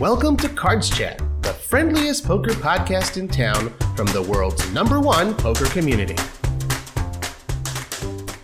Welcome to Cards Chat, the friendliest poker podcast in town from the world's number one poker community.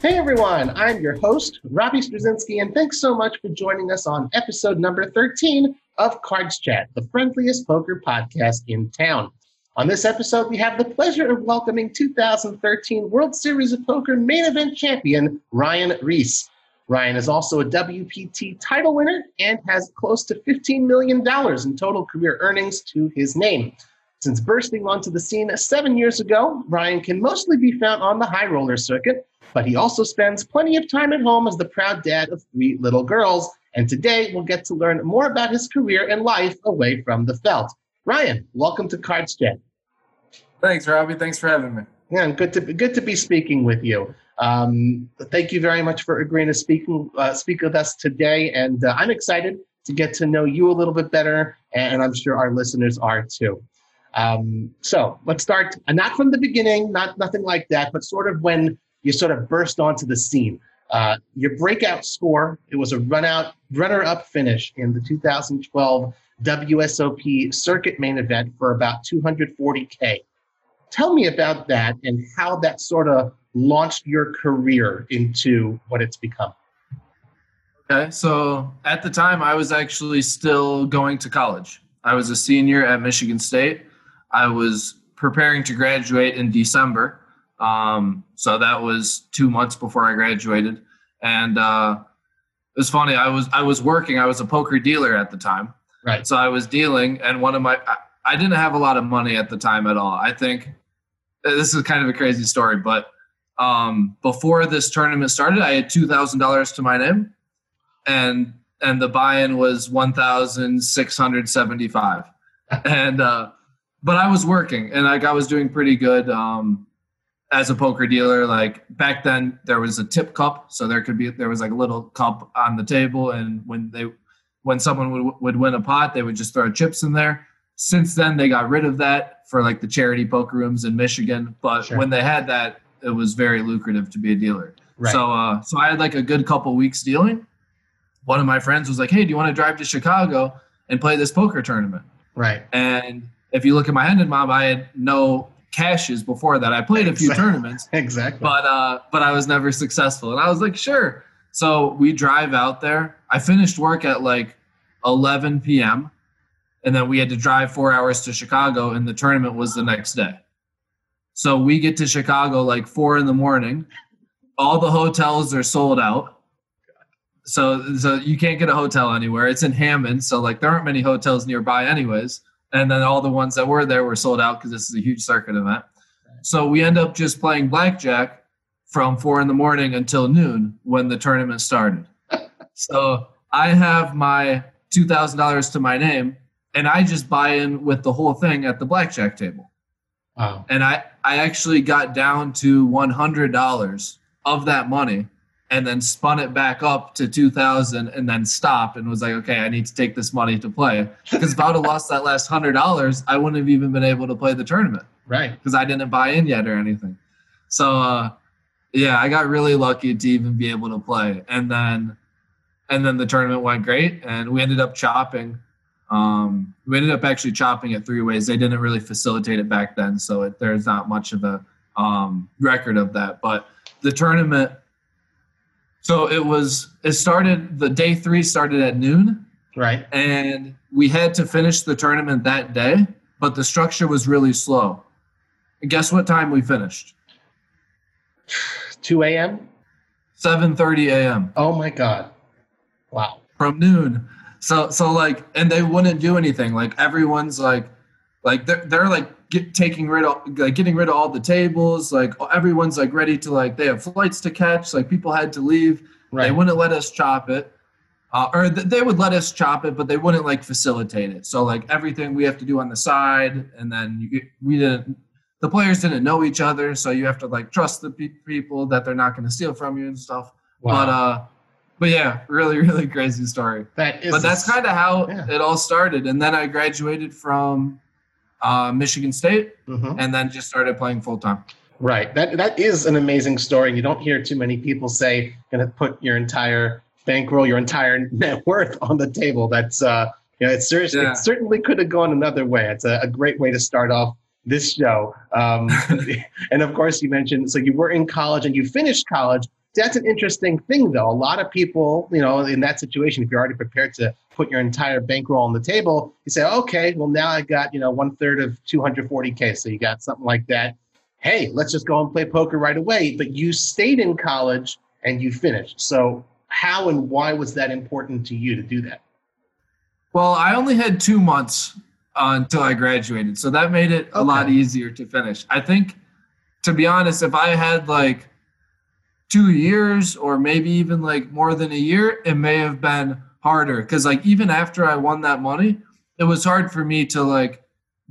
Hey everyone, I'm your host, Robbie Strazynski, and thanks so much for joining us on episode number 13 of Cards Chat, the friendliest poker podcast in town. On this episode, we have the pleasure of welcoming 2013 World Series of Poker main event champion Ryan Riess. Ryan is also a WPT title winner and has close to $15 million in total career earnings to his name. Since bursting onto the scene seven years ago, Ryan can mostly be found on the high roller circuit, but he also spends plenty of time at home as the proud dad of three little girls. And today we'll get to learn more about his career and life away from the felt. Ryan, welcome to Cards Chat. Thanks, Robbie. Thanks for having me. Yeah, good to good to be speaking with you. Um, thank you very much for agreeing to speak uh, speak with us today, and uh, I'm excited to get to know you a little bit better, and I'm sure our listeners are too. Um, so let's start, uh, not from the beginning, not nothing like that, but sort of when you sort of burst onto the scene. Uh, your breakout score, it was a run out, runner up finish in the 2012 WSOP circuit main event for about 240K. Tell me about that and how that sort of launched your career into what it's become. Okay, so at the time, I was actually still going to college. I was a senior at Michigan State. I was preparing to graduate in December. Um, so that was two months before I graduated. And uh, it was funny. I was I was working. I was a poker dealer at the time. Right. So I was dealing, and one of my I, I didn't have a lot of money at the time at all. I think this is kind of a crazy story, but um, before this tournament started, I had two thousand dollars to my name, and and the buy-in was one thousand six hundred seventy-five, and uh, but I was working and like I was doing pretty good um, as a poker dealer. Like back then, there was a tip cup, so there could be there was like a little cup on the table, and when they when someone would would win a pot, they would just throw chips in there. Since then, they got rid of that for like the charity poker rooms in Michigan. But sure. when they had that, it was very lucrative to be a dealer. Right. So uh, so I had like a good couple weeks dealing. One of my friends was like, "Hey, do you want to drive to Chicago and play this poker tournament?" Right. And if you look at my Hendon mob, I had no cashes before that. I played a few exactly. tournaments, exactly, but uh, but I was never successful. And I was like, "Sure." So we drive out there. I finished work at like 11 p.m. And then we had to drive four hours to Chicago, and the tournament was the next day. So we get to Chicago like four in the morning. All the hotels are sold out. So so you can't get a hotel anywhere. It's in Hammond, so like there aren't many hotels nearby anyways. And then all the ones that were there were sold out because this is a huge circuit event. So we end up just playing blackjack from four in the morning until noon when the tournament started. so I have my two thousand dollars to my name, and I just buy in with the whole thing at the blackjack table. Wow. And I, I actually got down to $100 of that money and then spun it back up to 2000 and then stopped and was like, okay, I need to take this money to play. Because if I would have lost that last $100, I wouldn't have even been able to play the tournament. Right. Because I didn't buy in yet or anything. So, uh, yeah, I got really lucky to even be able to play. And then, and then the tournament went great and we ended up chopping um, we ended up actually chopping it three ways. They didn't really facilitate it back then, so it, there's not much of a um, record of that. But the tournament, so it was, it started, the day three started at noon. Right. And we had to finish the tournament that day, but the structure was really slow. And guess what time we finished? 2 a.m. 7:30 a.m. Oh my God! Wow. From noon. So so like, and they wouldn't do anything. Like everyone's like, like they're they're like get, taking rid of like getting rid of all the tables. Like everyone's like ready to like they have flights to catch. Like people had to leave. Right. They wouldn't let us chop it. Uh, or th- they would let us chop it, but they wouldn't like facilitate it. So like everything we have to do on the side, and then you, we didn't. The players didn't know each other, so you have to like trust the pe- people that they're not going to steal from you and stuff. Wow. But uh, but yeah, really, really crazy story. That is but that's kind of how yeah. it all started. And then I graduated from uh, Michigan State, mm-hmm. and then just started playing full time. Right. That that is an amazing story. You don't hear too many people say, "Going to put your entire bankroll, your entire net worth on the table." That's uh, You know, it, seriously, yeah. it certainly could have gone another way. It's a, a great way to start off this show. Um, and of course, you mentioned so you were in college and you finished college. That's an interesting thing, though. A lot of people, you know, in that situation, if you're already prepared to put your entire bankroll on the table, you say, okay, well, now I got, you know, one third of 240K. So you got something like that. Hey, let's just go and play poker right away. But you stayed in college and you finished. So, how and why was that important to you to do that? Well, I only had two months uh, until I graduated. So that made it a lot easier to finish. I think, to be honest, if I had like two years or maybe even like more than a year, it may have been harder. Cause like even after I won that money, it was hard for me to like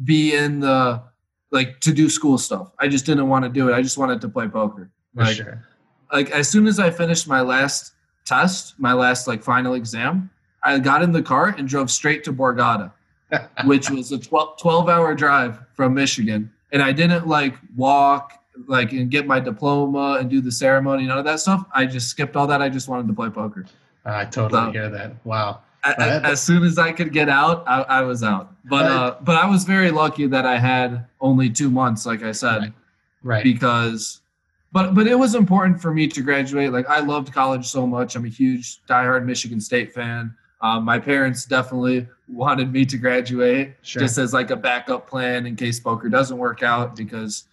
be in the like to do school stuff. I just didn't want to do it. I just wanted to play poker. Like, sure. like as soon as I finished my last test, my last like final exam, I got in the car and drove straight to Borgata which was a 12, 12 hour drive from Michigan. And I didn't like walk like and get my diploma and do the ceremony, none of that stuff. I just skipped all that. I just wanted to play poker. I totally so, hear that. Wow. as soon as I could get out, I, I was out. But uh, but I was very lucky that I had only two months, like I said, right. right. Because, but but it was important for me to graduate. Like I loved college so much. I'm a huge diehard Michigan State fan. Um, my parents definitely wanted me to graduate sure. just as like a backup plan in case poker doesn't work out because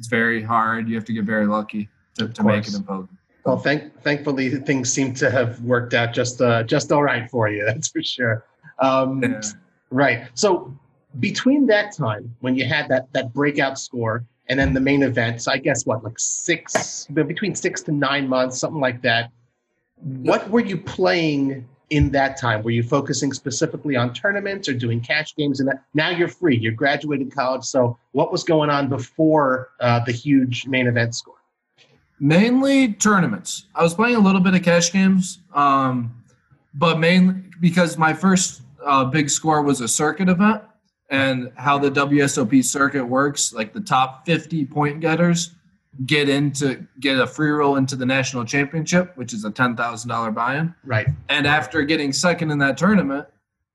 it's very hard. You have to get very lucky to, to make it in poker. Well, thank, thankfully things seem to have worked out just uh, just all right for you. That's for sure. Um, yeah. Right. So between that time when you had that that breakout score and then the main event, so I guess what like six between six to nine months, something like that. What were you playing in that time? Were you focusing specifically on tournaments or doing cash games? And now you're free. You graduated college. So what was going on before uh, the huge main event score? Mainly tournaments. I was playing a little bit of cash games, um, but mainly because my first uh, big score was a circuit event. And how the WSOP circuit works, like the top 50 point getters get into get a free roll into the national championship, which is a ten thousand dollar buy-in. Right. And after getting second in that tournament,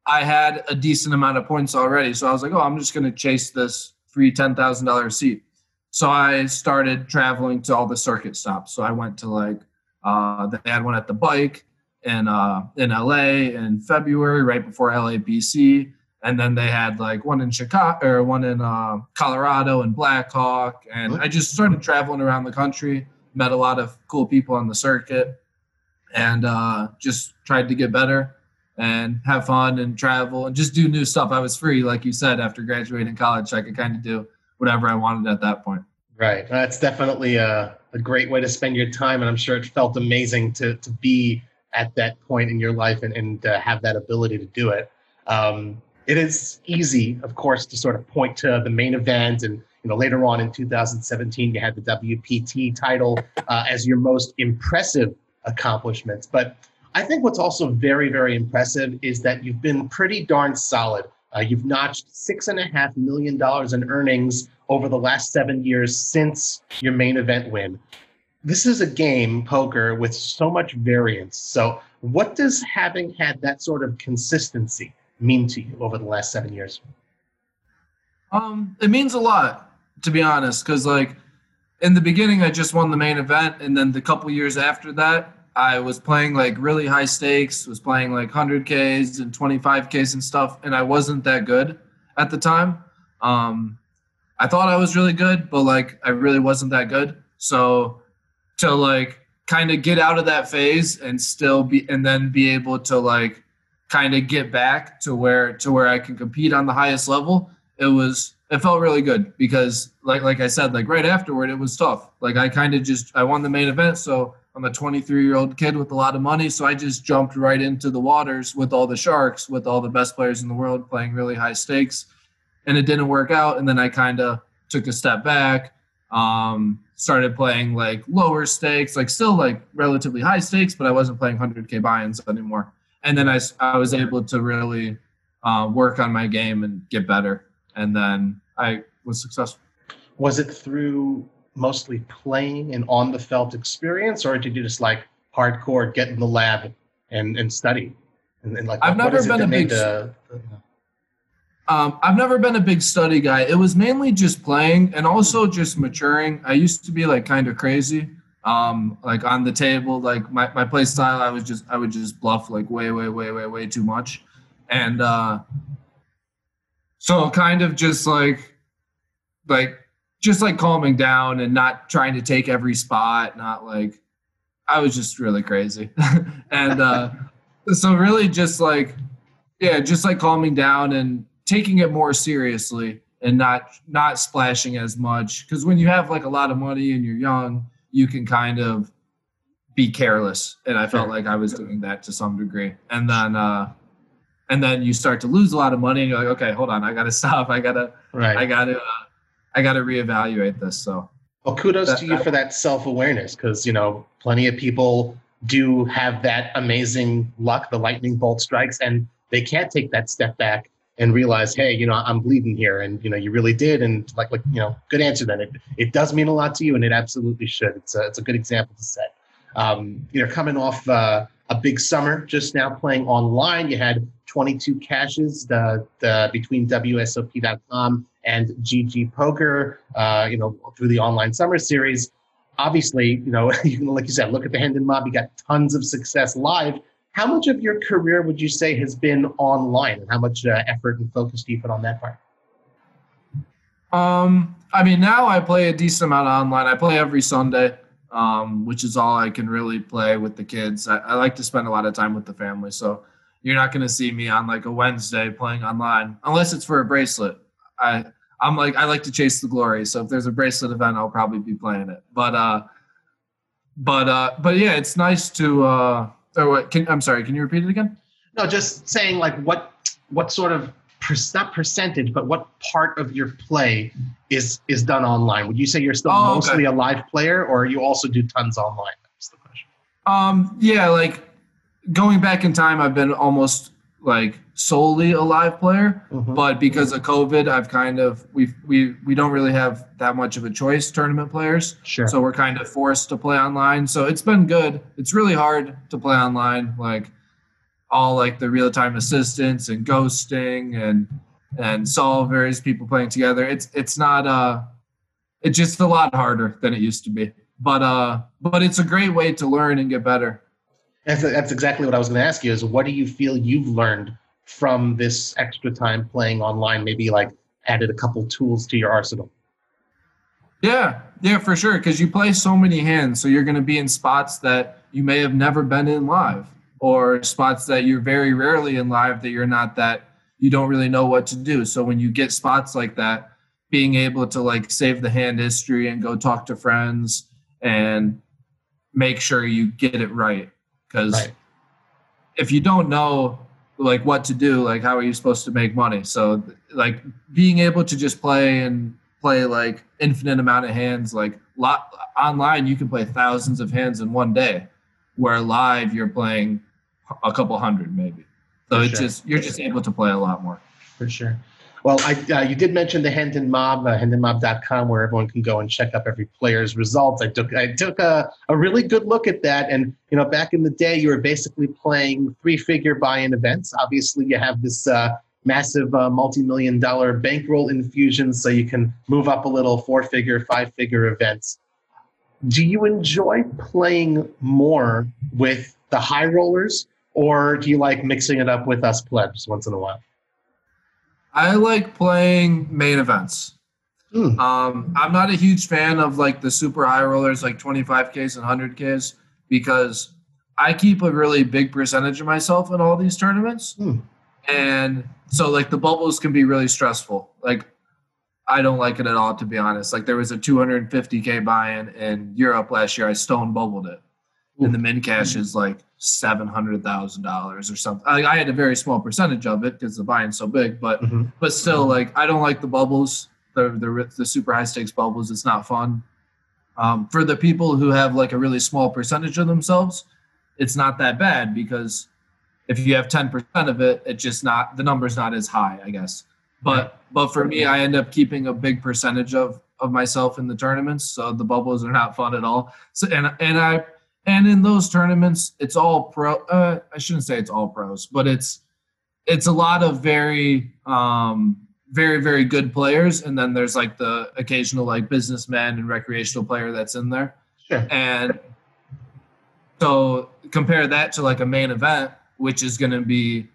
I had a decent amount of points already. So I was like, oh, I'm just going to chase this free ten thousand dollar seat. So I started traveling to all the circuit stops. So I went to like uh, they had one at the bike in uh, in LA in February, right before LAPC and then they had like one in Chicago or one in uh, Colorado and Blackhawk, and I just started traveling around the country, met a lot of cool people on the circuit, and uh, just tried to get better and have fun and travel and just do new stuff. I was free, like you said, after graduating college, I could kind of do whatever I wanted at that point. Right, that's definitely a, a great way to spend your time, and I'm sure it felt amazing to to be at that point in your life and, and uh, have that ability to do it. Um, it is easy, of course, to sort of point to the main event and you know later on in 2017 you had the WPT title uh, as your most impressive accomplishments. But I think what's also very very impressive is that you've been pretty darn solid. Uh, you've notched six and a half million dollars in earnings over the last seven years since your main event win. This is a game, poker, with so much variance. So, what does having had that sort of consistency mean to you over the last seven years? Um, it means a lot, to be honest, because like in the beginning, I just won the main event, and then the couple years after that, I was playing like really high stakes, was playing like 100Ks and 25Ks and stuff, and I wasn't that good at the time. Um, I thought I was really good, but like I really wasn't that good. So to like kind of get out of that phase and still be, and then be able to like kind of get back to where to where I can compete on the highest level, it was it felt really good because like like I said, like right afterward it was tough. Like I kind of just I won the main event, so I'm a 23 year old kid with a lot of money, so I just jumped right into the waters with all the sharks, with all the best players in the world playing really high stakes, and it didn't work out. And then I kind of took a step back, um, started playing like lower stakes, like still like relatively high stakes, but I wasn't playing 100k buy-ins anymore and then I, I was able to really uh, work on my game and get better and then i was successful was it through mostly playing and on the felt experience or did you just like hardcore get in the lab and, and study And, and like, I've never been a big- the- the- Um, I've never been a big study guy. It was mainly just playing and also just maturing. I used to be like kind of crazy. Um, like on the table, like my, my play style, I was just I would just bluff like way, way, way, way, way too much. And uh so kind of just like like just like calming down and not trying to take every spot, not like I was just really crazy. and uh so really just like yeah, just like calming down and taking it more seriously and not not splashing as much because when you have like a lot of money and you're young you can kind of be careless. And i felt like i was doing that to some degree. And then uh and then you start to lose a lot of money and you're like okay hold on. I gotta stop. I gotta right. i gotta uh, i gotta reevaluate this. So Well, kudos That- to you for that self awareness because, you know, plenty of people do have that amazing luck, the lightning bolt strikes, and they can't take that step back and realize, hey, you know, I'm bleeding here. And, you know, you really did. And, like, like you know, good answer then. It, it does mean a lot to you, and it absolutely should. It's a, it's a good example to set. Um, you know, coming off uh, a big summer, just now playing online, you had 22 cashes the, the, between WSOP.com and GG Poker, uh, you know, through the online summer series. Obviously, you know, you can, like you said, look at the Hendon Mob. You got tons of success live. How much of your career would you say has been online, and how much uh, effort and focus do you put on that part? Um, I mean, now I play a decent amount online. I play every Sunday, um, which is all I can really play with the kids. I, I like to spend a lot of time with the family, so you're not going to see me on like a Wednesday playing online unless it's for a bracelet. I I'm like I like to chase the glory, so if there's a bracelet event, I'll probably be playing it. But uh, but uh, but yeah, it's nice to. Uh, what? Can, I'm sorry. Can you repeat it again? No, just saying like what what sort of per, not percentage, but what part of your play is is done online? Would you say you're still Oh, okay. mostly a live player, or you also do tons online? That's the question. Um, yeah, like going back in time, I've been almost like solely a live player, Mhm. but because of COVID, I've kind of we we we don't really have that much of a choice tournament players, Sure. so we're kind of forced to play online. So it's been good. It's really hard to play online, like all like the real time assistance and ghosting and and solvers, people playing together. It's it's not uh it's just a lot harder than it used to be. But uh but it's a great way to learn and get better. That's, that's exactly what I was going to ask you. Is what do you feel you've learned from this extra time playing online? Maybe like added a couple tools to your arsenal. Yeah, yeah, for sure. Because you play so many hands, so you're going to be in spots that you may have never been in live, or spots that you're very rarely in live that you're not that you don't really know what to do. So when you get spots like that, being able to like save the hand history and go talk to friends and make sure you get it right. Because Right. if you don't know like what to do, like how are you supposed to make money? So like being able to just play and play like infinite amount of hands, like lot online you can play thousands of hands in one day, where live you're playing a couple hundred maybe. So For it's sure. just you're just able to play a lot more. For sure. Well, I, uh, you did mention the Hendon Mob, uh, HendonMob.com, where everyone can go and check up every player's results. I took I took a, a really good look at that, and you know, back in the day, you were basically playing three-figure buy-in events. Obviously, you have this uh, massive uh, multi-million dollar bankroll infusion, so you can move up a little four-figure, five-figure events. Do you enjoy playing more with the high rollers, or do you like mixing it up with us plebs once in a while? I like playing main events. Hmm. Um, I'm not a huge fan of like the super high rollers, like 25Ks and 100Ks, because I keep a really big percentage of myself in all these tournaments. Hmm. And so, like, the bubbles can be really stressful. Like, I don't like it at all, to be honest. Like, there was a 250K buy in in Europe last year. I stone bubbled it. And the min cash is like $700,000 or something. I, I had a very small percentage of it because the buy in's so big, but Mhm. but still like i don't like the bubbles. The the, the super high stakes bubbles it's not fun. Um, for the people who have like a really small percentage of themselves it's not that bad because if you have 10% of it it's just not the number's not as high i guess. But but for me i end up keeping a big percentage of of myself in the tournaments so the bubbles are not fun at all. So and and i and in those tournaments, it's all pro. Uh, I shouldn't say it's all pros, but it's it's a lot of very um, very very good players, and then there's like the occasional like businessman and recreational player that's in there. Sure. And so compare that to like a main event, which is going to be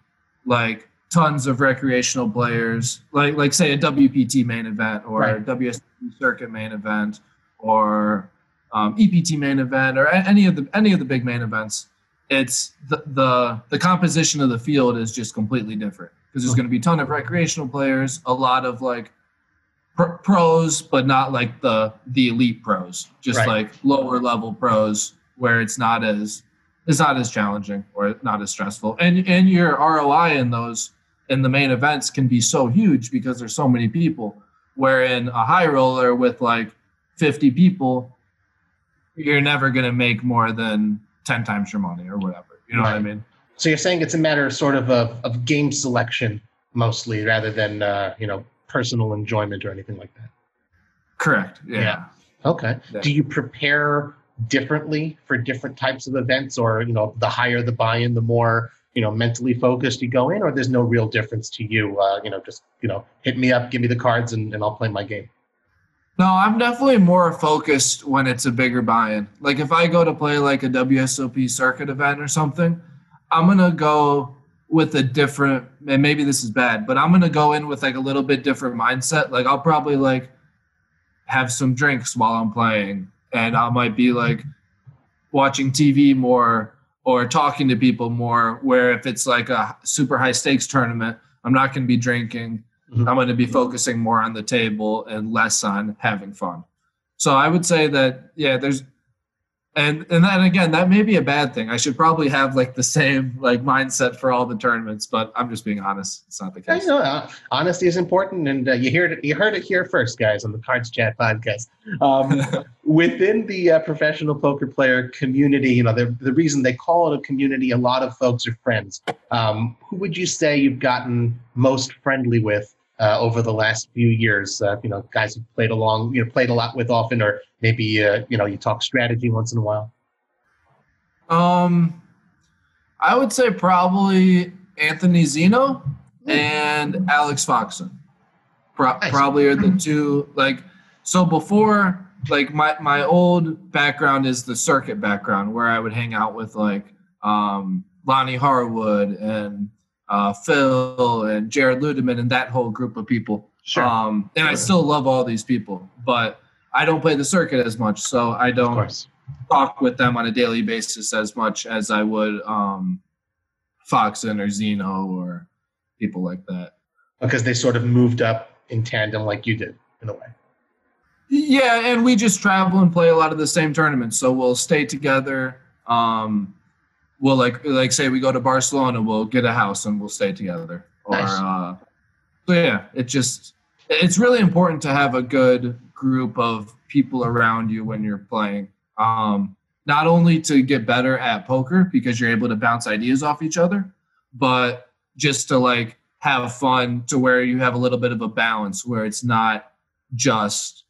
like tons of recreational players, like like say a WPT main event or Right. a WSC circuit main event or um, EPT main event or any of the any of the big main events. It's the the the composition of the field is just completely different because there's going to be a ton of recreational players, a lot of like pr- pros, but not like the the elite pros, just Right. like lower level pros where it's not as it's not as challenging or not as stressful. And and your ROI in those in the main events can be so huge because there's so many people. Where in a high roller with like 50 people, you're never gonna make more than 10 times your money or whatever. You know what I mean? So you're saying it's a matter of sort of of, of game selection mostly, rather than uh, you know personal enjoyment or anything like that. Correct. Yeah. Yeah. Okay. Yeah. Do you prepare differently for different types of events, or you know, the higher the buy-in, the more you know mentally focused you go in, or there's no real difference to you? Uh, you know, just you know, hit me up, give me the cards, and, and I'll play my game. No, I'm definitely more focused when it's a bigger buy-in. Like if I go to play like a WSOP circuit event or something, I'm gonna go with a different. And maybe this is bad, but I'm gonna go in with like a little bit different mindset. Like I'll probably like have some drinks while I'm playing, and I might be like watching TV more or talking to people more. Where if it's like a super high stakes tournament, I'm not gonna be drinking. Mhm. I'm going to be focusing more on the table and less on having fun. So I would say that yeah, there's and and then again that may be a bad thing. I should probably have like the same like mindset for all the tournaments, but I'm just being honest. It's not the case. you know, uh, honesty is important, and uh, you heard it. You heard it here first, guys, on the Cards Chat podcast. Um, within the uh, professional poker player community, you know, the, the reason they call it a community, a lot of folks are friends. Um, who would you say you've gotten most friendly with uh, over the last few years? Uh, you know, guys who played along, you know, played a lot with often, or maybe uh, you know, you talk strategy once in a while. Um, I would say probably Anthony Zinno and Alex Foxen. Pro- Nice. Probably are the two. Like, so before, like my my old background is the circuit background, where I would hang out with like um, Lonnie Harwood and uh, Phil and Jared Ludeman and that whole group of people. Um, and I still love all these people, but I don't play the circuit as much, so I don't talk with them on a daily basis as much as I would um, Foxen or Zinno or people like that. Because they sort of moved up in tandem, like you did, in a way. Yeah, and we just travel and play a lot of the same tournaments, so we'll stay together. Um, we'll like like say we go to Barcelona, we'll get a house and we'll stay together. Or Nice. uh, so yeah, it just it's really important to have a good group of people around you when you're playing. Um, not only to get better at poker because you're able to bounce ideas off each other, but just to like have fun to where you have a little bit of a balance where it's not just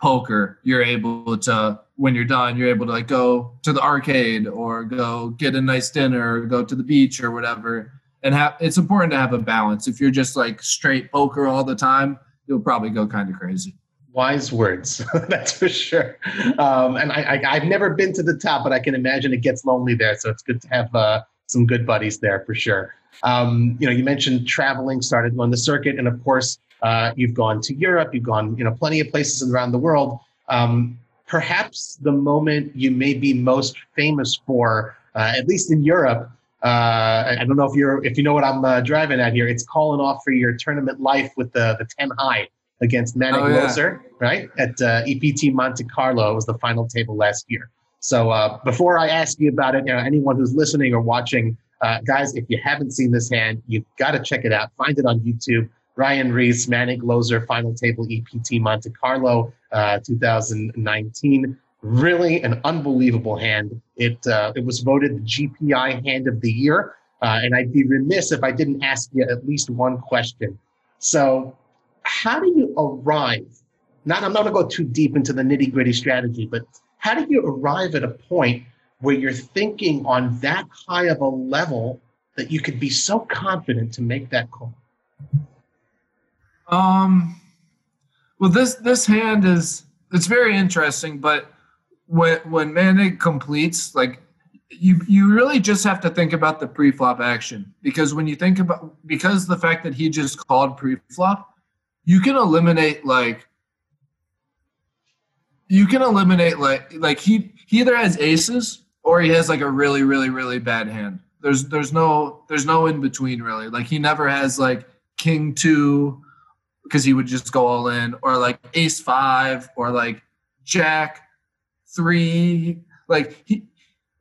poker you're able to when you're done you're able to like go to the arcade or go get a nice dinner or go to the beach or whatever and have it's important to have a balance if you're just like straight poker all the time you'll probably go kind of crazy Wise words, that's for sure. Um, and I, I, I've never been to the top, but I can imagine it gets lonely there. So it's good to have uh, some good buddies there for sure. Um, you know, you mentioned traveling, started on the circuit, and of course, uh, you've gone to Europe. You've gone, you know, plenty of places around the world. Um, perhaps the moment you may be most famous for, uh, at least in Europe. Uh, I don't know if you're if you know what I'm uh, driving at here. It's calling off for your tournament life with the the ten high against Manig Oh, yeah. Löser, right? At uh, EPT Monte Carlo. It was the final table last year. So uh, before I ask you about it, you know, anyone who's listening or watching, uh, guys, if you haven't seen this hand, you've got to check it out. Find it on YouTube. Ryan Riess, Manig Löser, Final Table EPT Monte Carlo, uh, 2019. Really an unbelievable hand. It uh, it was voted the GPI Hand of the Year, uh, and I'd be remiss if I didn't ask you at least one question. So, how do you arrive? Not I'm not going to go too deep into the nitty gritty strategy, but how do you arrive at a point where you're thinking on that high of a level that you could be so confident to make that call? Um, well, this this hand is it's very interesting, but when when Manig completes, like you you really just have to think about the pre-flop action because when you think about because the fact that he just called pre-flop, you can eliminate like you can eliminate like like he he either has aces or he has like a really really really bad hand. There's there's no there's no in between really. Like he never has like king two because he would just go all in or like ace five or like jack three. Like he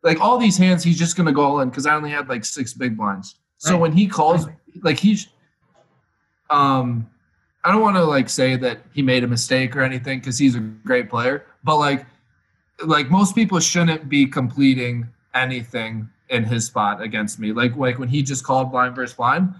like all these hands, he's just gonna go all in because I only had like six big blinds. So Right. when he calls, like he's, um, I don't want to like say that he made a mistake or anything because he's a great player, but like, like most people shouldn't be completing anything in his spot against me. Like like when he just called blind versus blind,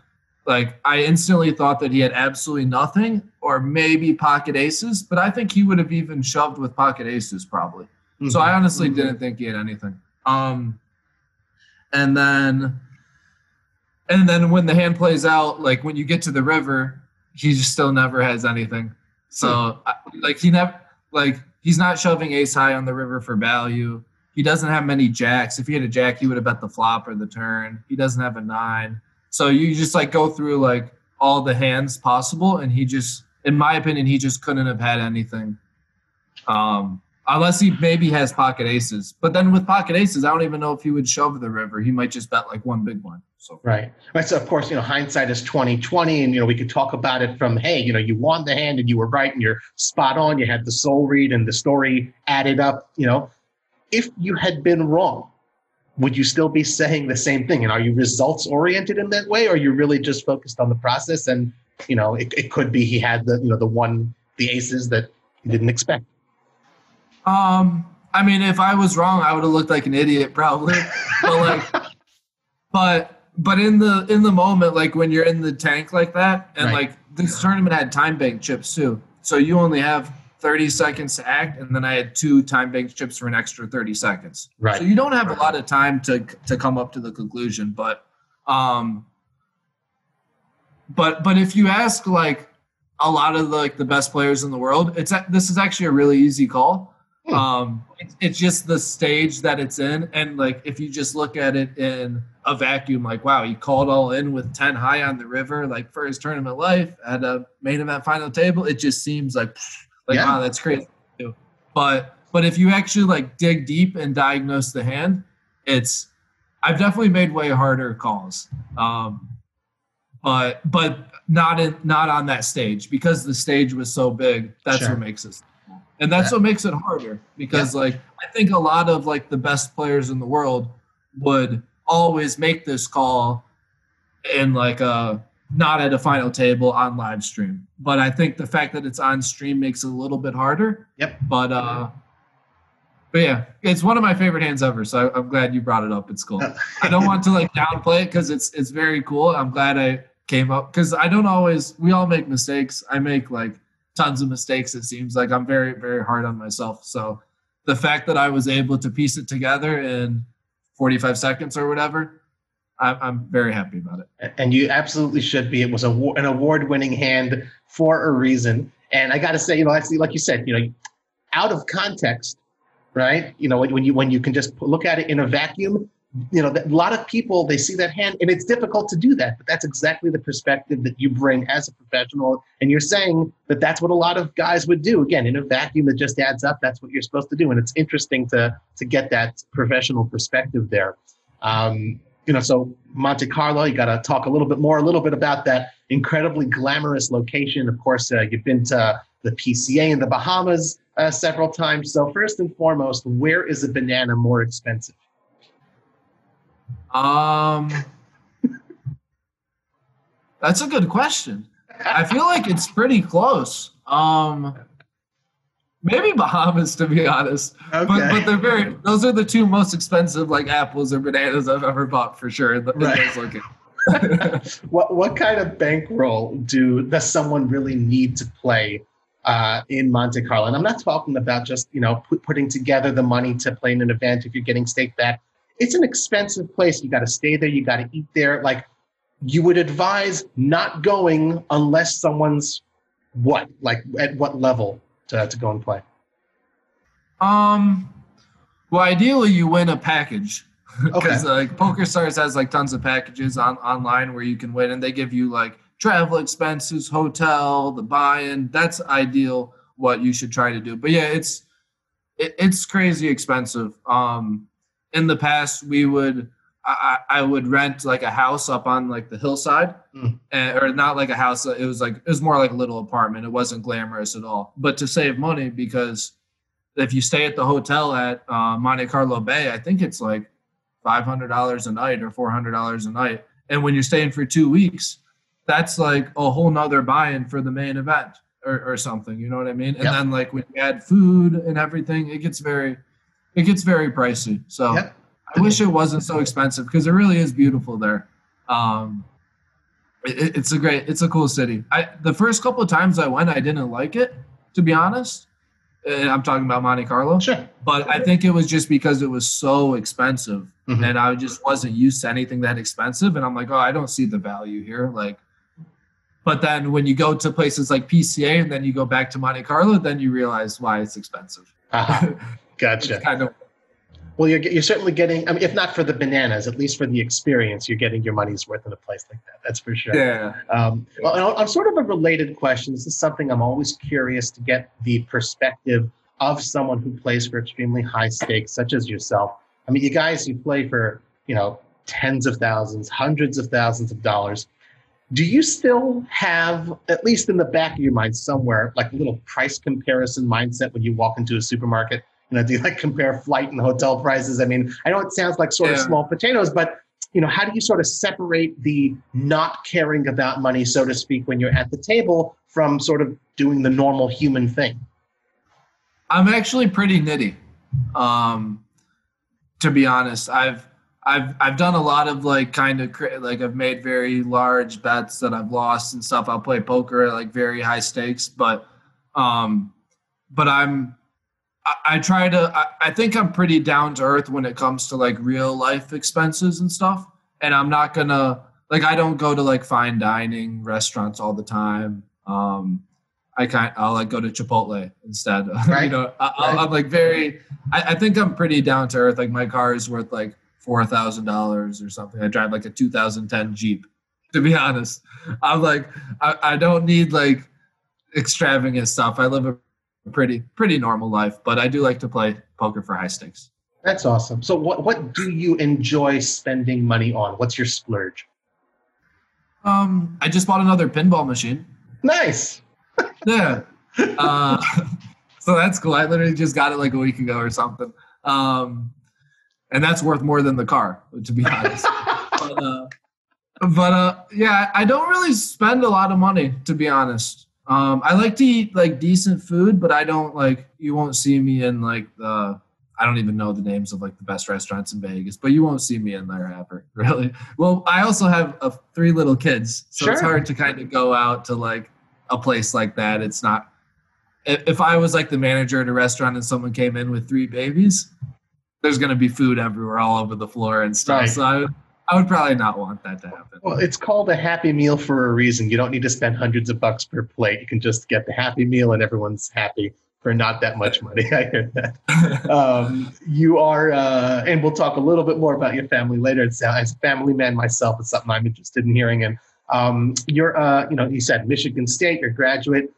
like I instantly thought that he had absolutely nothing or maybe pocket aces, but I think he would have even shoved with pocket aces probably. So I honestly Mhm. didn't think he had anything. Um, and then, and then when the hand plays out, like when you get to the river, he just still never has anything. So I, like he never like he's not shoving ace high on the river for value. He doesn't have many jacks. If he had a jack, he would have bet the flop or the turn. He doesn't have a nine. So you just like go through like all the hands possible, and he just, in my opinion, he just couldn't have had anything. Um, unless he maybe has pocket aces. But then with pocket aces, I don't even know if he would shove the river. He might just bet like one big one. So Right. Right. So of course, you know, hindsight is twenty twenty, and you know, we could talk about it from, hey, you know, you won the hand and you were right and you're spot on. You had the soul read and the story added up. You know, if you had been wrong, would you still be saying the same thing? And are you results oriented in that way, or are you really just focused on the process? And you know, it, it could be he had the you know the one the aces that he didn't expect. Um, I mean, if I was wrong, I would have looked like an idiot probably. but like, but but in the in the moment, like when you're in the tank like that, and Right. like this tournament had time bank chips too, so you only have 30 seconds to act, and then I had two time bank chips for an extra 30 seconds. Right. So you don't have a lot of time to to come up to the conclusion, but um, but but if you ask like a lot of like the best players in the world, it's this is actually a really easy call. Hmm. Um, it's, it's just the stage that it's in, and like if you just look at it in a vacuum, like wow, he called all in with ten high on the river, like for his tournament life at a main event final table. It just seems like like Yeah. wow, that's crazy. But but if you actually like dig deep and diagnose the hand, it's I've definitely made way harder calls. Um, but but not in not on that stage because the stage was so big. That's Sure. what makes it, and that's Yeah. what makes it harder. Because like I think a lot of like the best players in the world would always make this call in like a not at a final table on live stream. But I think the fact that it's on stream makes it a little bit harder. Yep. But uh, but yeah, it's one of my favorite hands ever. So I, I'm glad you brought it up. It's cool. I don't want to like downplay it because it's it's very cool. I'm glad I came up because I don't always. We all make mistakes. I make like tons of mistakes. It seems like I'm very very hard on myself. So the fact that I was able to piece it together in 45 seconds or whatever, I'm, I'm very happy about it. and you absolutely should be. It was a, an award-winning hand for a reason. And I got to say, you know, actually, like you said, you know, out of context, right? You know, when you when you can just look at it in a vacuum, you know, a lot of people they see that hand, and it's difficult to do that. But that's exactly the perspective that you bring as a professional, and you're saying that that's what a lot of guys would do. Again, in a vacuum, it just adds up. That's what you're supposed to do, and it's interesting to to get that professional perspective there. Um, you know, so Monte Carlo, you got to talk a little bit more, a little bit about that incredibly glamorous location. Of course, uh, you've been to the PCA in the Bahamas uh, several times. So, first and foremost, where is a banana more expensive? Um, that's a good question. I feel like it's pretty close. Um, maybe Bahamas, to be honest. But but they're very. Those are the two most expensive like apples or bananas I've ever bought for sure. In, the, in Right. those locations. what what kind of bankroll do does someone really need to play uh, in Monte Carlo. And I'm not talking about just you know put, putting together the money to play in an event if you're getting stake back. It's an expensive place. You got to stay there. You got to eat there. Like you would advise not going unless someone's what like at what level to, to go and play. Um, well, ideally you win a package because okay. like Poker Stars has like tons of packages on online where you can win, and they give you like travel expenses, hotel, the buy-in. That's ideal. What you should try to do. But yeah, it's it, it's crazy expensive. Um, in the past, we would I, I would rent like a house up on like the hillside, mm. and, or not like a house. It was like it was more like a little apartment. It wasn't glamorous at all. But to save money, because if you stay at the hotel at uh, Monte Carlo Bay, I think it's like five hundred dollars a night or four hundred dollars a night. And when you're staying for two weeks, that's like a whole nother buy-in for the main event or, or something. You know what I mean? And yep. then like when you add food and everything, it gets very, it gets very pricey. So yep. I wish it wasn't so expensive because it really is beautiful there. Um, it, it's a great, it's a cool city. I the first couple of times I went, I didn't like it to be honest. And I'm talking about Monte Carlo. Sure. But I think it was just because it was so expensive, mm-hmm. and I just wasn't used to anything that expensive. And I'm like, oh, I don't see the value here. Like, but then when you go to places like PCA and then you go back to Monte Carlo, then you realize why it's expensive. Uh-huh. Gotcha. kind of well, you're, you're certainly getting, I mean, if not for the bananas, at least for the experience, you're getting your money's worth in a place like that. That's for sure. Yeah. Um, well, on sort of a related question, this is something I'm always curious to get the perspective of someone who plays for extremely high stakes, such as yourself. I mean, you guys, you play for, you know, tens of thousands, hundreds of thousands of dollars. Do you still have, at least in the back of your mind somewhere, like a little price comparison mindset when you walk into a supermarket? You know, do you like compare flight and hotel prices? I mean, I know it sounds like sort yeah. of small potatoes, but you know, how do you sort of separate the not caring about money, so to speak, when you're at the table from sort of doing the normal human thing? I'm actually pretty nitty. Um, to be honest, I've I've I've done a lot of like kind of like I've made very large bets that I've lost and stuff. I'll play poker at like very high stakes, but um, but I'm I, I try to. I, I think I'm pretty down to earth when it comes to like real life expenses and stuff. And I'm not gonna like I don't go to like fine dining restaurants all the time. Um, I kind I'll like go to Chipotle instead. Right. you know, I, am like very. I, I, think I'm pretty down to earth. Like my car is worth like four thousand dollars or something. I drive like a 2010 Jeep. To be honest, I'm like I, I don't need like extravagant stuff. I live a pretty pretty normal life, but I do like to play poker for high stakes. That's awesome. So what what do you enjoy spending money on? What's your splurge? Um, I just bought another pinball machine. Nice. yeah. Uh, so that's cool. I literally just got it like a week ago or something. Um, and that's worth more than the car, to be honest. but uh, but uh, yeah, I don't really spend a lot of money, to be honest. Um, I like to eat like decent food, but I don't like. You won't see me in like the. I don't even know the names of like the best restaurants in Vegas, but you won't see me in there ever, really. Well, I also have uh, three little kids, so sure. it's hard to kind of go out to like a place like that. It's not. If I was like the manager at a restaurant and someone came in with three babies, there's going to be food everywhere, all over the floor and stuff. Right. So I, I would probably not want that to happen. Well, it's called a happy meal for a reason. You don't need to spend hundreds of bucks per plate. You can just get the happy meal and everyone's happy for not that much money. I hear that. um, you are, uh, and we'll talk a little bit more about your family later. It's, uh, as a family man myself, it's something I'm interested in hearing. And um, you're, uh, you know, you said Michigan State, you're a graduate.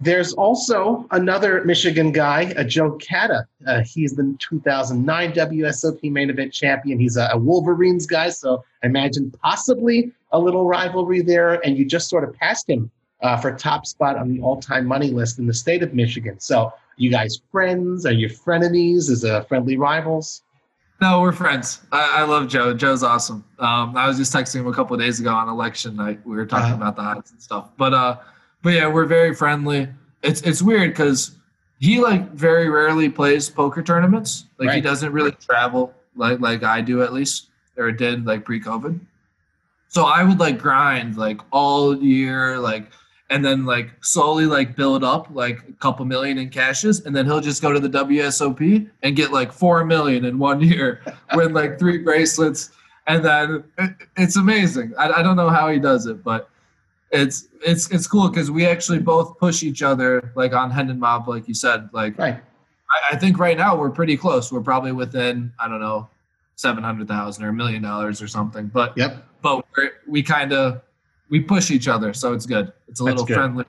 There's also another Michigan guy, uh, Joe Cada. Uh, he's the 2009 WSOP main event champion. He's a, a, Wolverines guy, so I imagine possibly a little rivalry there. And you just sort of passed him uh, for top spot on the all-time money list in the state of Michigan. So, you guys friends? Are you frenemies? Is a friendly rivals? No, we're friends. I, I love Joe. Joe's awesome. Um, I was just texting him a couple days ago on election night. We were talking uh, about the odds and stuff, but. uh but yeah, we're very friendly. It's it's weird because he like very rarely plays poker tournaments. Like right. he doesn't really travel like like I do at least, or did like pre-COVID. So I would like grind like all year, like and then like slowly like build up like a couple million in cashes and then he'll just go to the WSOP and get like 4 million in one year win like three bracelets and then it, it's amazing I, I don't know how he does it but it's it's it's cool because we actually both push each other like on Hendon Mob like you said like Right. I, I think right now we're pretty close we're probably within I don't know 700,000 or a million dollars or something but Yep. but we're, we kind of we push each other, so it's good. It's a little friendly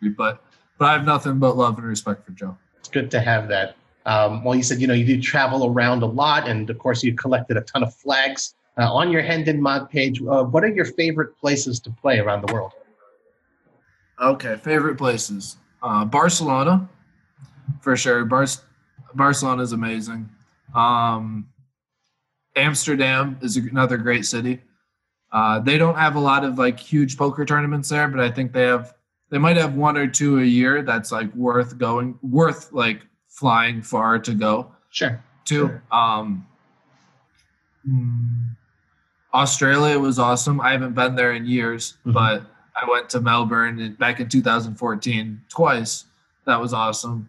rivalry, but but I have nothing but love and respect for Joe. It's good to have that. Um, well, you said you know you do travel around a lot, and of course you collected a ton of flags uh, on your Hendon Mob page. Uh, what are your favorite places to play around the world? Okay, favorite places: uh, Barcelona, for sure. Bar- Barcelona is amazing. Um, Amsterdam is another great city. Uh, they don't have a lot of like huge poker tournaments there, but I think they have. They might have one or two a year that's like worth going, worth like flying far to go. Sure. too. Sure. Um, mm, Australia was awesome. I haven't been there in years, Mhm. but I went to Melbourne in, back in 2014 twice. That was awesome.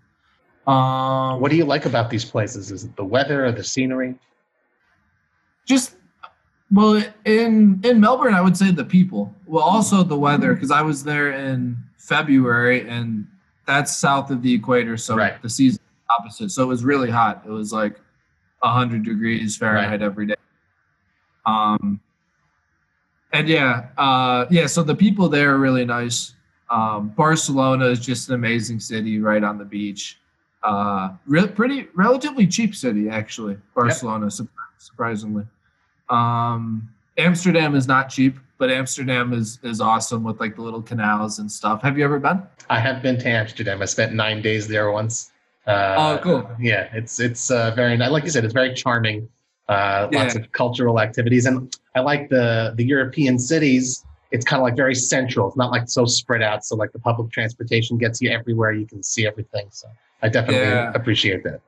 Um, What do you like about these places? Is it the weather or the scenery? just well in in Melbourne, I would say the people. Well, also the weather because I was there in February and that's south of the equator, so Right. the season opposite. So it was really hot. It was like hundred degrees Fahrenheit every day. Um, and yeah, uh, yeah. So the people there are really nice. Um, Barcelona is just an amazing city, right on the beach. Uh, re- pretty relatively cheap city actually. Barcelona, surp- surprisingly. Um, Amsterdam is not cheap, but Amsterdam is is awesome with like the little canals and stuff. Have you ever been? I have been to Amsterdam. I spent nine days there once. Uh, Oh, cool. Yeah, it's it's uh, very nice. Like you said, it's very charming. Uh, lots Yeah. of cultural activities, and I like the the European cities. It's kind of like very central. It's not like so spread out. So like the public transportation gets you everywhere. You can see everything. So I definitely Yeah. appreciate that.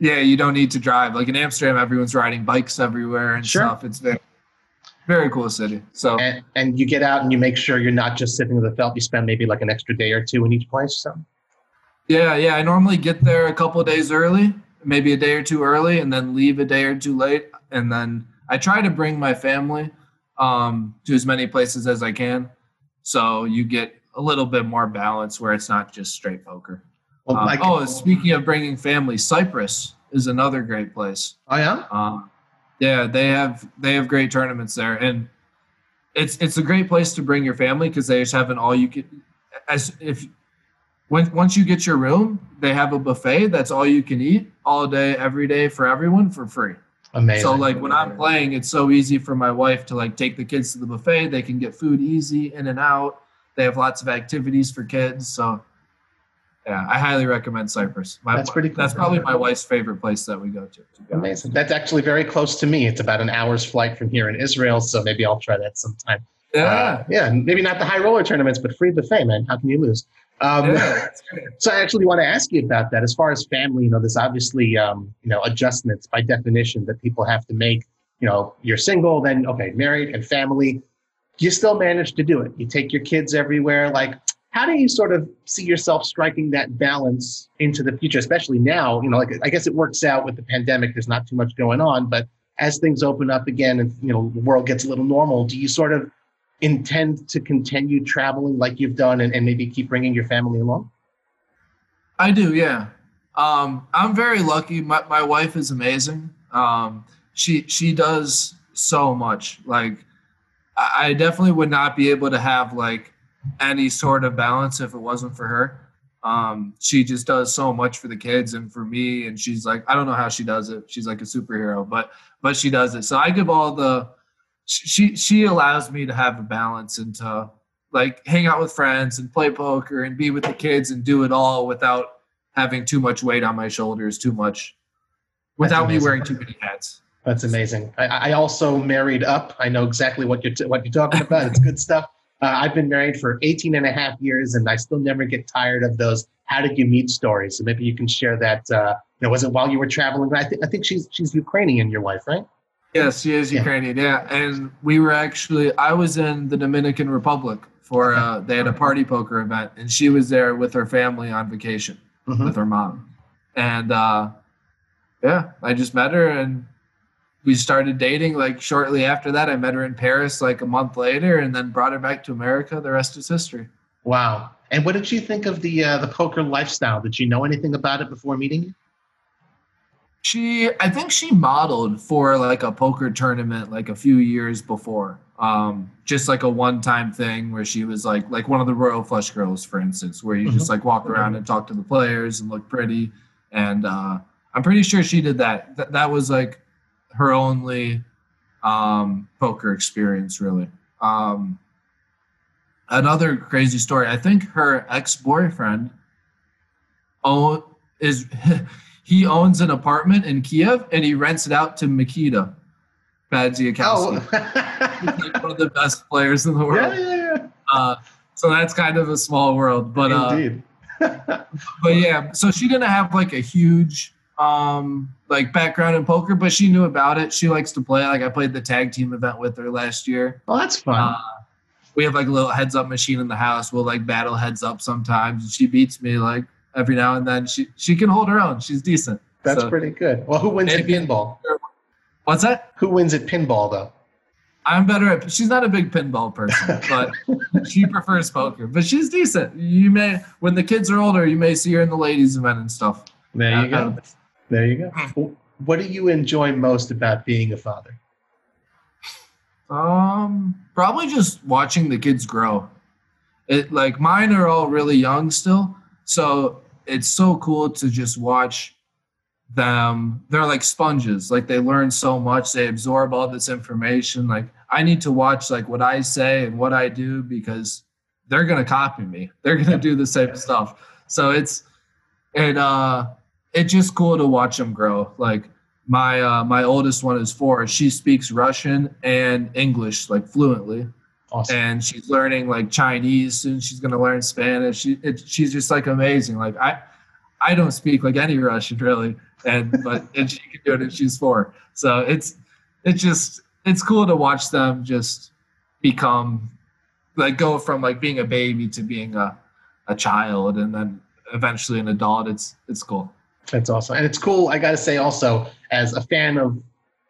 Yeah, you don't need to drive. Like in Amsterdam, everyone's riding bikes everywhere and Sure. stuff. It's very, very cool city. So And, and you get out and you make sure you're not just sitting with the felt. You spend maybe like an extra day or two in each place. So yeah, yeah. I normally get there a couple of days early, maybe a day or two early, and then leave a day or two late. And then I try to bring my family um, to as many places as I can, so you get a little bit more balance where it's not just straight poker. well, Um, oh, speaking of bringing family, Cyprus is another great place. oh yeah, Um, yeah, they have they have great tournaments there, and it's it's a great place to bring your family because they just have an all you can as if when once you get your room, they have a buffet that's all you can eat all day, every day for everyone for free. Amazing. So like when I'm playing, it's so easy for my wife to like take the kids to the buffet. They can get food easy in and out. They have lots of activities for kids. So yeah, I highly recommend Cyprus. My, That's pretty cool. That's probably my wife's favorite place that we go to. to be honest. Amazing. That's actually very close to me. It's about an hour's flight from here in Israel, so maybe I'll try that sometime. Yeah. Uh, yeah, maybe not the high roller tournaments, but free buffet, man. How can you lose? Um, yeah. So I actually want to ask you about that. As far as family, you know, there's obviously um, you know adjustments by definition that people have to make. You know, you're single, then okay, married and family. You still manage to do it. You take your kids everywhere. Like, how do you sort of see yourself striking that balance into the future, especially now? You know, like I guess it works out with the pandemic. There's not too much going on, but as things open up again and you know the world gets a little normal, do you sort of intend to continue traveling like you've done and, and maybe keep bringing your family along? I do, yeah. Um, I'm very lucky. My, my wife is amazing. Um, she she does so much. Like I, definitely would not be able to have like any sort of balance if it wasn't for her. Um, she just does so much for the kids and for me. And she's like, I don't know how she does it. She's like a superhero, but but she does it. So I give all the she she allows me to have a balance and to like hang out with friends and play poker and be with the kids and do it all without having too much weight on my shoulders, too much without me wearing too many hats. That's amazing. I, I also married up. I know exactly what you're t- what you're talking about. It's good stuff. Uh, I've been married for 18 and a half years, and I still never get tired of those "How did you meet?" stories. So maybe you can share that. Uh, you know, was it while you were traveling? I, think I think she's she's Ukrainian. Your wife, right? Yes, she is Yeah. Ukrainian. Yeah, and we were actually I was in the Dominican Republic for uh, they had a party poker event, and she was there with her family on vacation Mhm. with her mom, and uh, yeah, I just met her and we started dating. Like shortly after that, I met her in Paris like a month later, and then brought her back to America. The rest is history. Wow. And what did you think of the uh, the poker lifestyle? Did you know anything about it before meeting you? She, I think she modeled for like a poker tournament like a few years before. Um, just like a one-time thing where she was like like one of the Royal Flush girls, for instance, where you just like walk around and talk to the players and look pretty. And uh, I'm pretty sure she did that. That that was like her only um, poker experience, really. Um, another crazy story. I think her ex-boyfriend own is he owns an apartment in Kiev and he rents it out to Mikita Badziakouski. Oh. One of the best players in the world. yeah, world. yeah, Uh, so that's kind of a small world, but yeah. uh, Indeed. but yeah. So she didn't have like a huge um like background in poker, but she knew about it. She likes to play. Like I played the tag team event with her last year. well, that's fun. Uh, we have like a little heads up machine in the house. We'll like battle heads up sometimes, and she beats me like every now and then. She she can hold her own. She's decent. that's so- pretty good. Well, who wins at pinball? What's that? Who wins at pinball, though? I'm better at. She's not a big pinball person, but she prefers poker. But she's decent. You may, when the kids are older, you may see her in the ladies' event and stuff. There you Uh, go. There you go. What do you enjoy most about being a father? Um, probably just watching the kids grow. It like mine are all really young still, so it's so cool to just watch them. They're like sponges. Like they learn so much. They absorb all this information. Like I need to watch like what I say and what I do because they're gonna copy me. They're gonna do the same stuff. So it's it uh it's just cool to watch them grow. Like my uh, my oldest one is four. She speaks Russian and English like fluently, Awesome. and she's learning like Chinese. Soon she's gonna learn Spanish. She it, she's just like amazing. Like I I don't speak like any Russian really, and but and she can do it, and she's four. So it's it's just it's cool to watch them just become like go from like being a baby to being a a child, and then eventually an adult. It's it's cool. That's awesome. And it's cool, I got to say also, as a fan of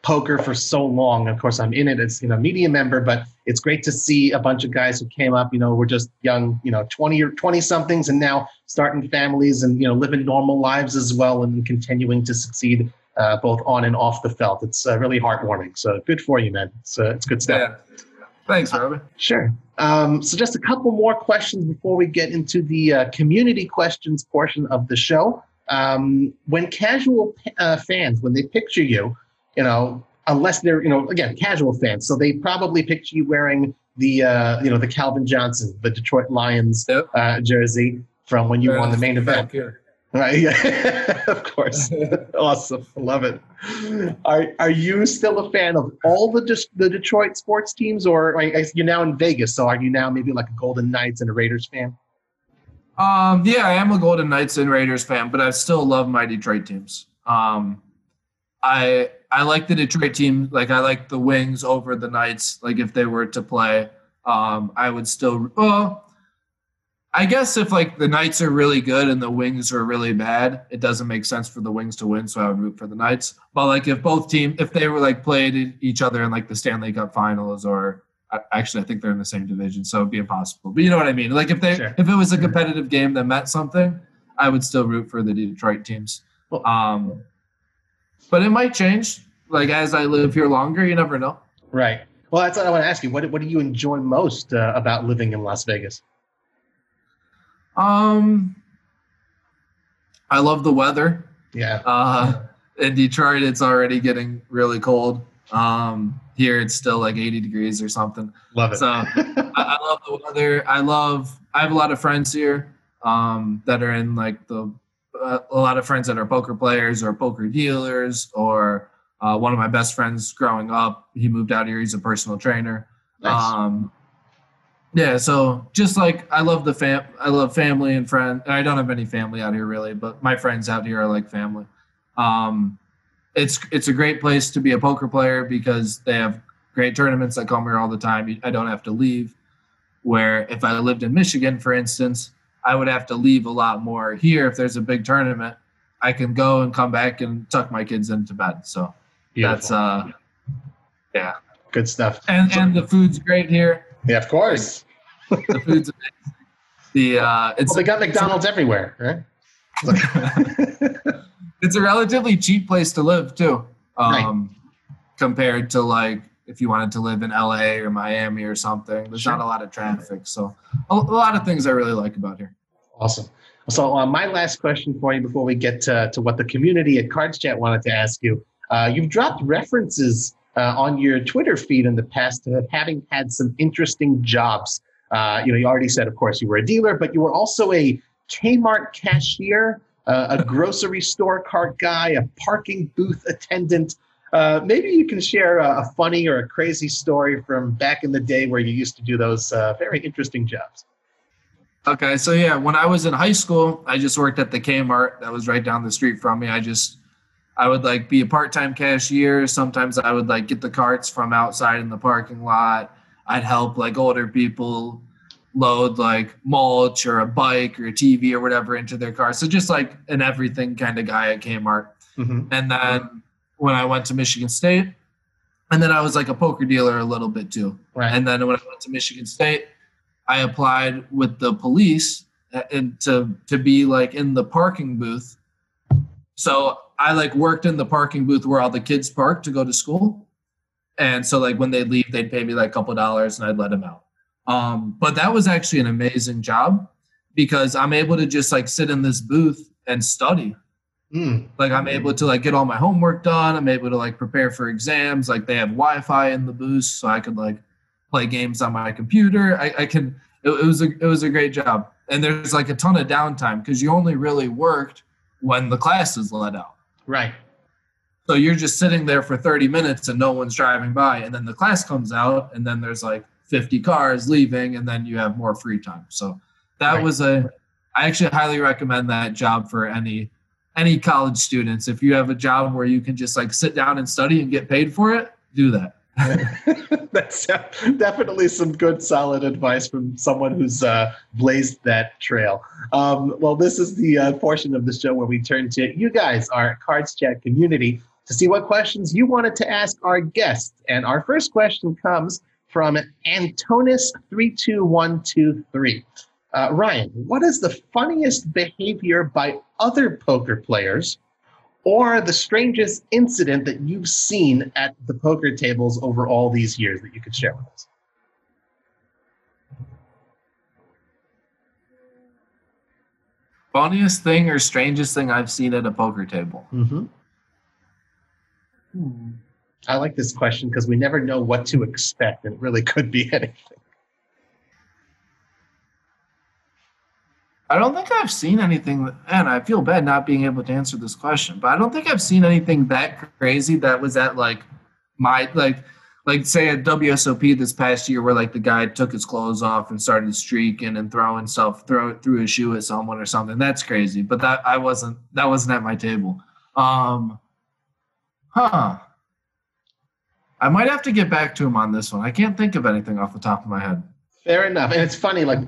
poker for so long, of course, I'm in it as, you know, media member, but it's great to see a bunch of guys who came up, you know, were just young, you know, 20 or 20 somethings and now starting families and, you know, living normal lives as well and continuing to succeed uh, both on and off the felt. It's uh, really heartwarming. So good for you, man. It's, uh, it's good stuff. Yeah. Thanks, Robin. Sure. Um, so, just a couple more questions before we get into the uh, community questions portion of the show. Um, when casual uh, fans, when they picture you, you know, unless they're, you know, again, casual fans, so they probably picture you wearing the, uh, you know, the Calvin Johnson, the Detroit Lions Yep. uh, jersey from when you won the main event. Here. Right? Yeah, of course. awesome. Love it. Are Are you still a fan of all the just the Detroit sports teams, or you're now in Vegas? So are you now maybe like a Golden Knights and a Raiders fan? Um, yeah, I am a Golden Knights and Raiders fan, but I still love my Detroit teams. Um, I I like the Detroit team. Like I like the Wings over the Knights. Like if they were to play, um, I would still. Well, I guess if like the Knights are really good and the Wings are really bad, it doesn't make sense for the Wings to win. So I would root for the Knights. But like if both team, if they were like played each other in like the Stanley Cup Finals or actually I think they're in the same division, so it'd be impossible. But you know what I mean? Like if they Sure. if it was a competitive game that meant something, I would still root for the Detroit teams. Well- Um, but it might change. Like as I live here longer, you never know. Right. Well, that's what I want to ask you. What What do you enjoy most uh, about living in Las Vegas? Um, I love the weather. Yeah. Uh, in Detroit, it's already getting really cold. Um, here it's still like 80 degrees or something. Love it. So I, I love the weather. I love. I have a lot of friends here um, that are in like the. A lot of friends that are poker players or poker dealers, or uh, one of my best friends growing up. He moved out here. He's a personal trainer. nice. Um, yeah, so just like I love the fam, I love family and friends. I don't have any family out here really, but my friends out here are like family. Um, it's it's a great place to be a poker player because they have great tournaments that come here all the time. I don't have to leave. Where if I lived in Michigan, for instance, I would have to leave a lot more. Here, if there's a big tournament, I can go and come back and tuck my kids into bed. So Beautiful. that's uh, yeah, good stuff. and and the food's great here. Yeah, of course. The food's amazing. The uh, it's Well, they got McDonald's everywhere, right? it's a relatively cheap place to live too, um, compared to like if you wanted to live in LA or Miami or something. There's Sure. not a lot of traffic, so a, a lot of things I really like about here. Awesome. So, uh, my last question for you before we get to, to what the community at Cards Chat wanted to ask you. Uh, you've dropped references uh, on your Twitter feed in the past to having had some interesting jobs. Uh, you know, you already said, of course, you were a dealer, but you were also a Kmart cashier, uh, a grocery store cart guy, a parking booth attendant. Uh, maybe you can share a, a funny or a crazy story from back in the day where you used to do those uh, very interesting jobs. Okay, so yeah, when I was in high school, I just worked at the Kmart that was right down the street from me. I just I would like be a part-time cashier. Sometimes I would like get the carts from outside in the parking lot. I'd help like older people load like mulch or a bike or a TV or whatever into their car. So just like an everything kind of guy at Kmart. Mm-hmm. And then when I went to Michigan State, and then I was like a poker dealer a little bit too. Right. And then when I went to Michigan State, I applied with the police uh, and to to be like in the parking booth. So I like worked in the parking booth where all the kids park to go to school. And so like when they leave, they'd pay me like a couple dollars and I'd let them out. Um, but that was actually an amazing job because I'm able to just like sit in this booth and study Mm. like i'm able to like get all my homework done i'm able to like prepare for exams like they have wi-fi in the booth so i could like play games on my computer i, I can it, it was a it was a great job and there's like a ton of downtime because you only really worked when the class is let out Right. so you're just sitting there for 30 minutes and no one's driving by and then the class comes out and then there's like 50 cars leaving and then you have more free time so that Right. was a i actually highly recommend that job for any any college students if you have a job where you can just like sit down and study and get paid for it do that That's definitely some good, solid advice from someone who's uh, blazed that trail. Um, well, this is the uh, portion of the show where we turn to you guys, our Cards Chat community, to see what questions you wanted to ask our guests. And our first question comes from Antonis32123. Uh, Ryan, what is the funniest behavior by other poker players or the strangest incident that you've seen at the poker tables over all these years that you could share with us? funniest thing or strangest thing i've seen at a poker table Mm-hmm. I like this question because we never know what to expect, and it really could be anything. I don't think I've seen anything, and I feel bad not being able to answer this question, but I don't think I've seen anything that crazy that was at like my like like say at WSOP this past year where like the guy took his clothes off and started streaking and throwing stuff throw threw a shoe at someone or something. That's crazy, but that I wasn't that wasn't at my table. Um, huh. I might have to get back to him on this one. I can't think of anything off the top of my head. Fair enough. And it's funny, like,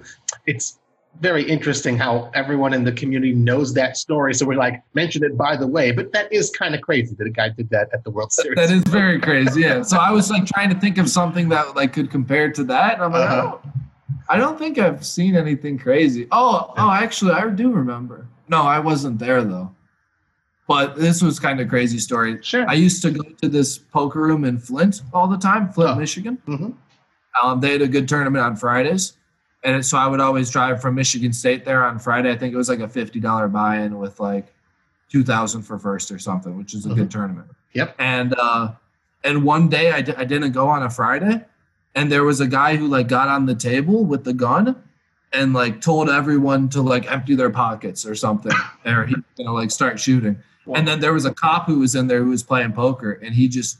it's very interesting how everyone in the community knows that story. So we're like, mention it by the way, but that is kind of crazy that a guy did that at the World Series. That is very crazy. Yeah. So I was like trying to think of something that like could compare to that. And I'm like, Uh-huh. I, don't, I don't think I've seen anything crazy. Oh, oh, actually, I do remember. No, I wasn't there though. But this was kind of crazy story. Sure. I used to go to this poker room in Flint all the time, Flint, Oh. Michigan. Mhm. Um, they had a good tournament on Fridays. And so I would always drive from Michigan State there on Friday. I think it was like a $50 buy in with like 2000 for first or something, which is a good tournament. Yep. And uh, and one day I, I didn't go on a Friday, and there was a guy who like got on the table with the gun, and like told everyone to like empty their pockets or something, or he's gonna like start shooting. And then there was a cop who was in there who was playing poker, and he just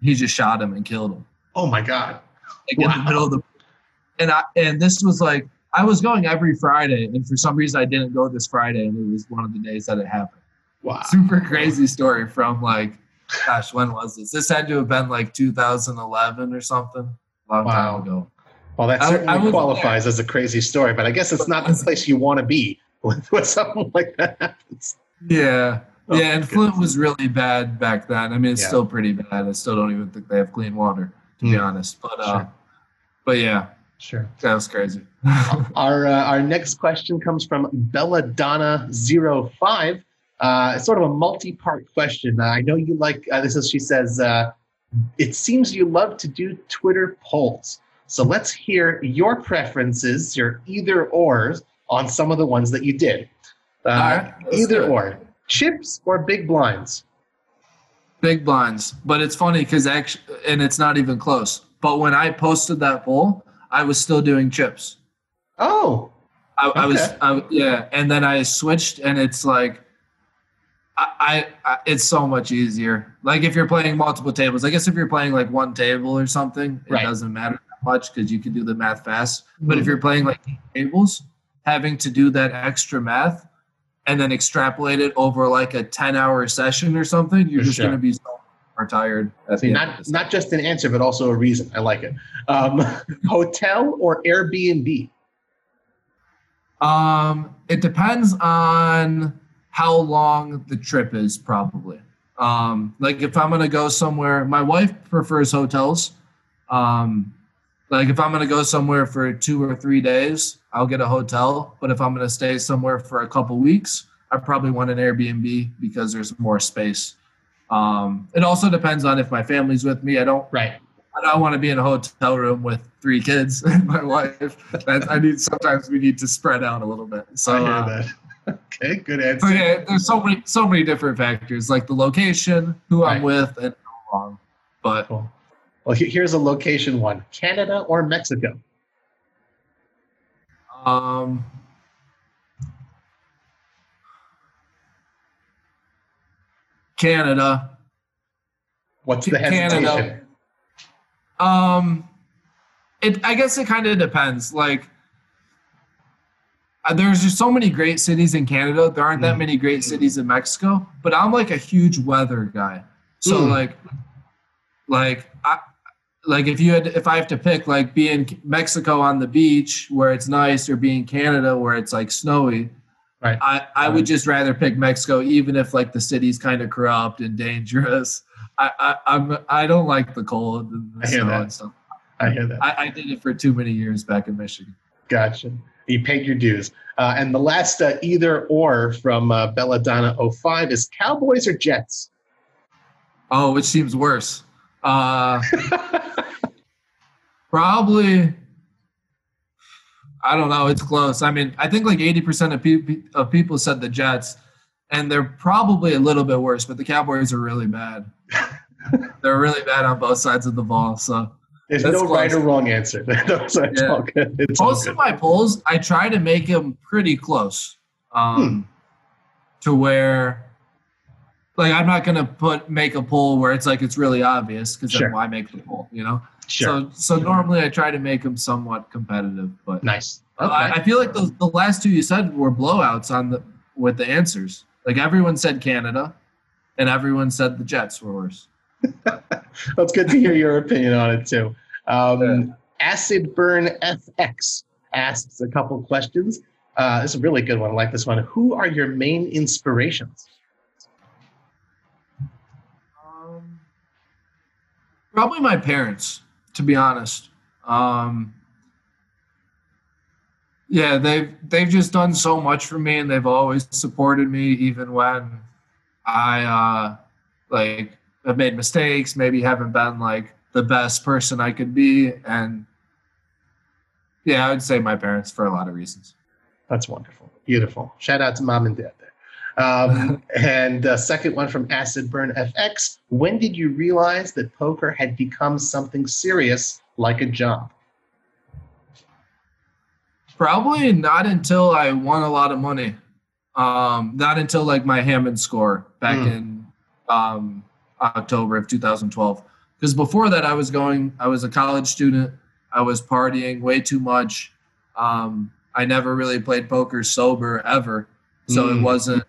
he just shot him and killed him oh my God. like in the middle of the and I and this was like I was going every Friday, and for some reason I didn't go this Friday, and it was one of the days that it happened. Wow. Super crazy story from like, gosh, when was this? This had to have been like 2011 or something, a long Wow. time ago. Well, that certainly I was qualifies as a crazy story, but I guess it's not the place you want to be when, when something like that happens. Yeah. Oh, yeah, and. Flint was really bad back then. I mean, it's Yeah. still pretty bad. I still don't even think they have clean water, to be Hmm. honest. But uh, Sure. but yeah, Sure. Sounds crazy. Our uh, our next question comes from Belladonna05. Uh, it's sort of a multi-part question. Uh, I know you like uh, this. Is she says uh, it seems you love to do Twitter polls. So let's hear your preferences, your either ors on some of the ones that you did. Uh, All right, either do it. or, chips or big blinds. Big blinds, but it's funny because actually, and it's not even close. But when I posted that poll, I was still doing chips. Oh, I, I was, I, yeah, and then I switched, and it's like, I, I, I, it's so much easier. Like if you're playing multiple tables, I guess if you're playing like one table or something, it Right. doesn't matter that much because you can do the math fast. But Mhm. if you're playing like tables, having to do that extra math and then extrapolate it over like a 10 hour session or something, you're For just sure. going to be so more tired. At See, the end of not not just an answer, but also a reason. I like it. Um, hotel or Airbnb? Um, it depends on how long the trip is, probably. Um, like if I'm gonna go somewhere, my wife prefers hotels. Um, like if I'm gonna go somewhere for two or three days, I'll get a hotel. But if I'm gonna stay somewhere for a couple weeks, I probably want an Airbnb because there's more space. Um, it also depends on if my family's with me. I don't Right. I don't want to be in a hotel room with three kids and my wife. I need sometimes we need to spread out a little bit. So, I hear uh, that. Okay, good answer. yeah, there's so many so many different factors like the location, who I'm with, and how long. But Cool. Well, here's a location one: Canada or Mexico. um, Canada. What's the Canada. hesitation? Um, it. I guess it kind of depends. Like, uh, there's just so many great cities in Canada. There aren't that Mm. many great cities in Mexico. But I'm like a huge weather guy. So Mm. like, like I. Like if you had, if I have to pick, like being Mexico on the beach where it's nice, or being Canada where it's like snowy, Right. I, I would just rather pick Mexico, even if like the city's kind of corrupt and dangerous. I, I I'm I don't like the cold and the I hear snow that. and stuff. I hear that. I, I did it for too many years back in Michigan. Gotcha. You paid your dues. Uh, and the last uh, either or from uh, Belladonna 05 is Cowboys or Jets? Oh, which seems worse? Uh, probably. I don't know. It's close. I mean, I think like eighty percent of people of people said the Jets, and they're probably a little bit worse. But the Cowboys are really bad. they're really bad on both sides of the ball. So There's That's no right or wrong answer. It's Yeah. all good. It's all most good. of my polls, I try to make them pretty close, um, to where, like, I'm not gonna put make a poll where it's like it's really obvious because Sure. then why make the poll, you know? Sure. So, so normally I try to make them somewhat competitive, but nice. I, Okay. I feel like the the last two you said were blowouts on the with the answers. Like everyone said Canada, and everyone said the Jets were worse. That's good to hear your opinion on it too. Um, Acid Burn FX asks a couple questions. Uh, this is a really good one. I like this one. Who are your main inspirations? Um, probably my parents, to be honest. Um, yeah, they've they've just done so much for me, and they've always supported me, even when I uh, like have made mistakes, maybe haven't been like the best person I could be, and yeah, I would say my parents for a lot of reasons. That's wonderful. Beautiful. Shout out to mom and dad. Um, and uh, second one from Acid Burn FX. When did you realize that poker had become something serious like a job? Probably not until I won a lot of money. Um, not until like my Hammond score back Mm. in um, October of 2012. Because before that, I was going. I was a college student. I was partying way too much. Um, I never really played poker sober ever, so Mm. it wasn't.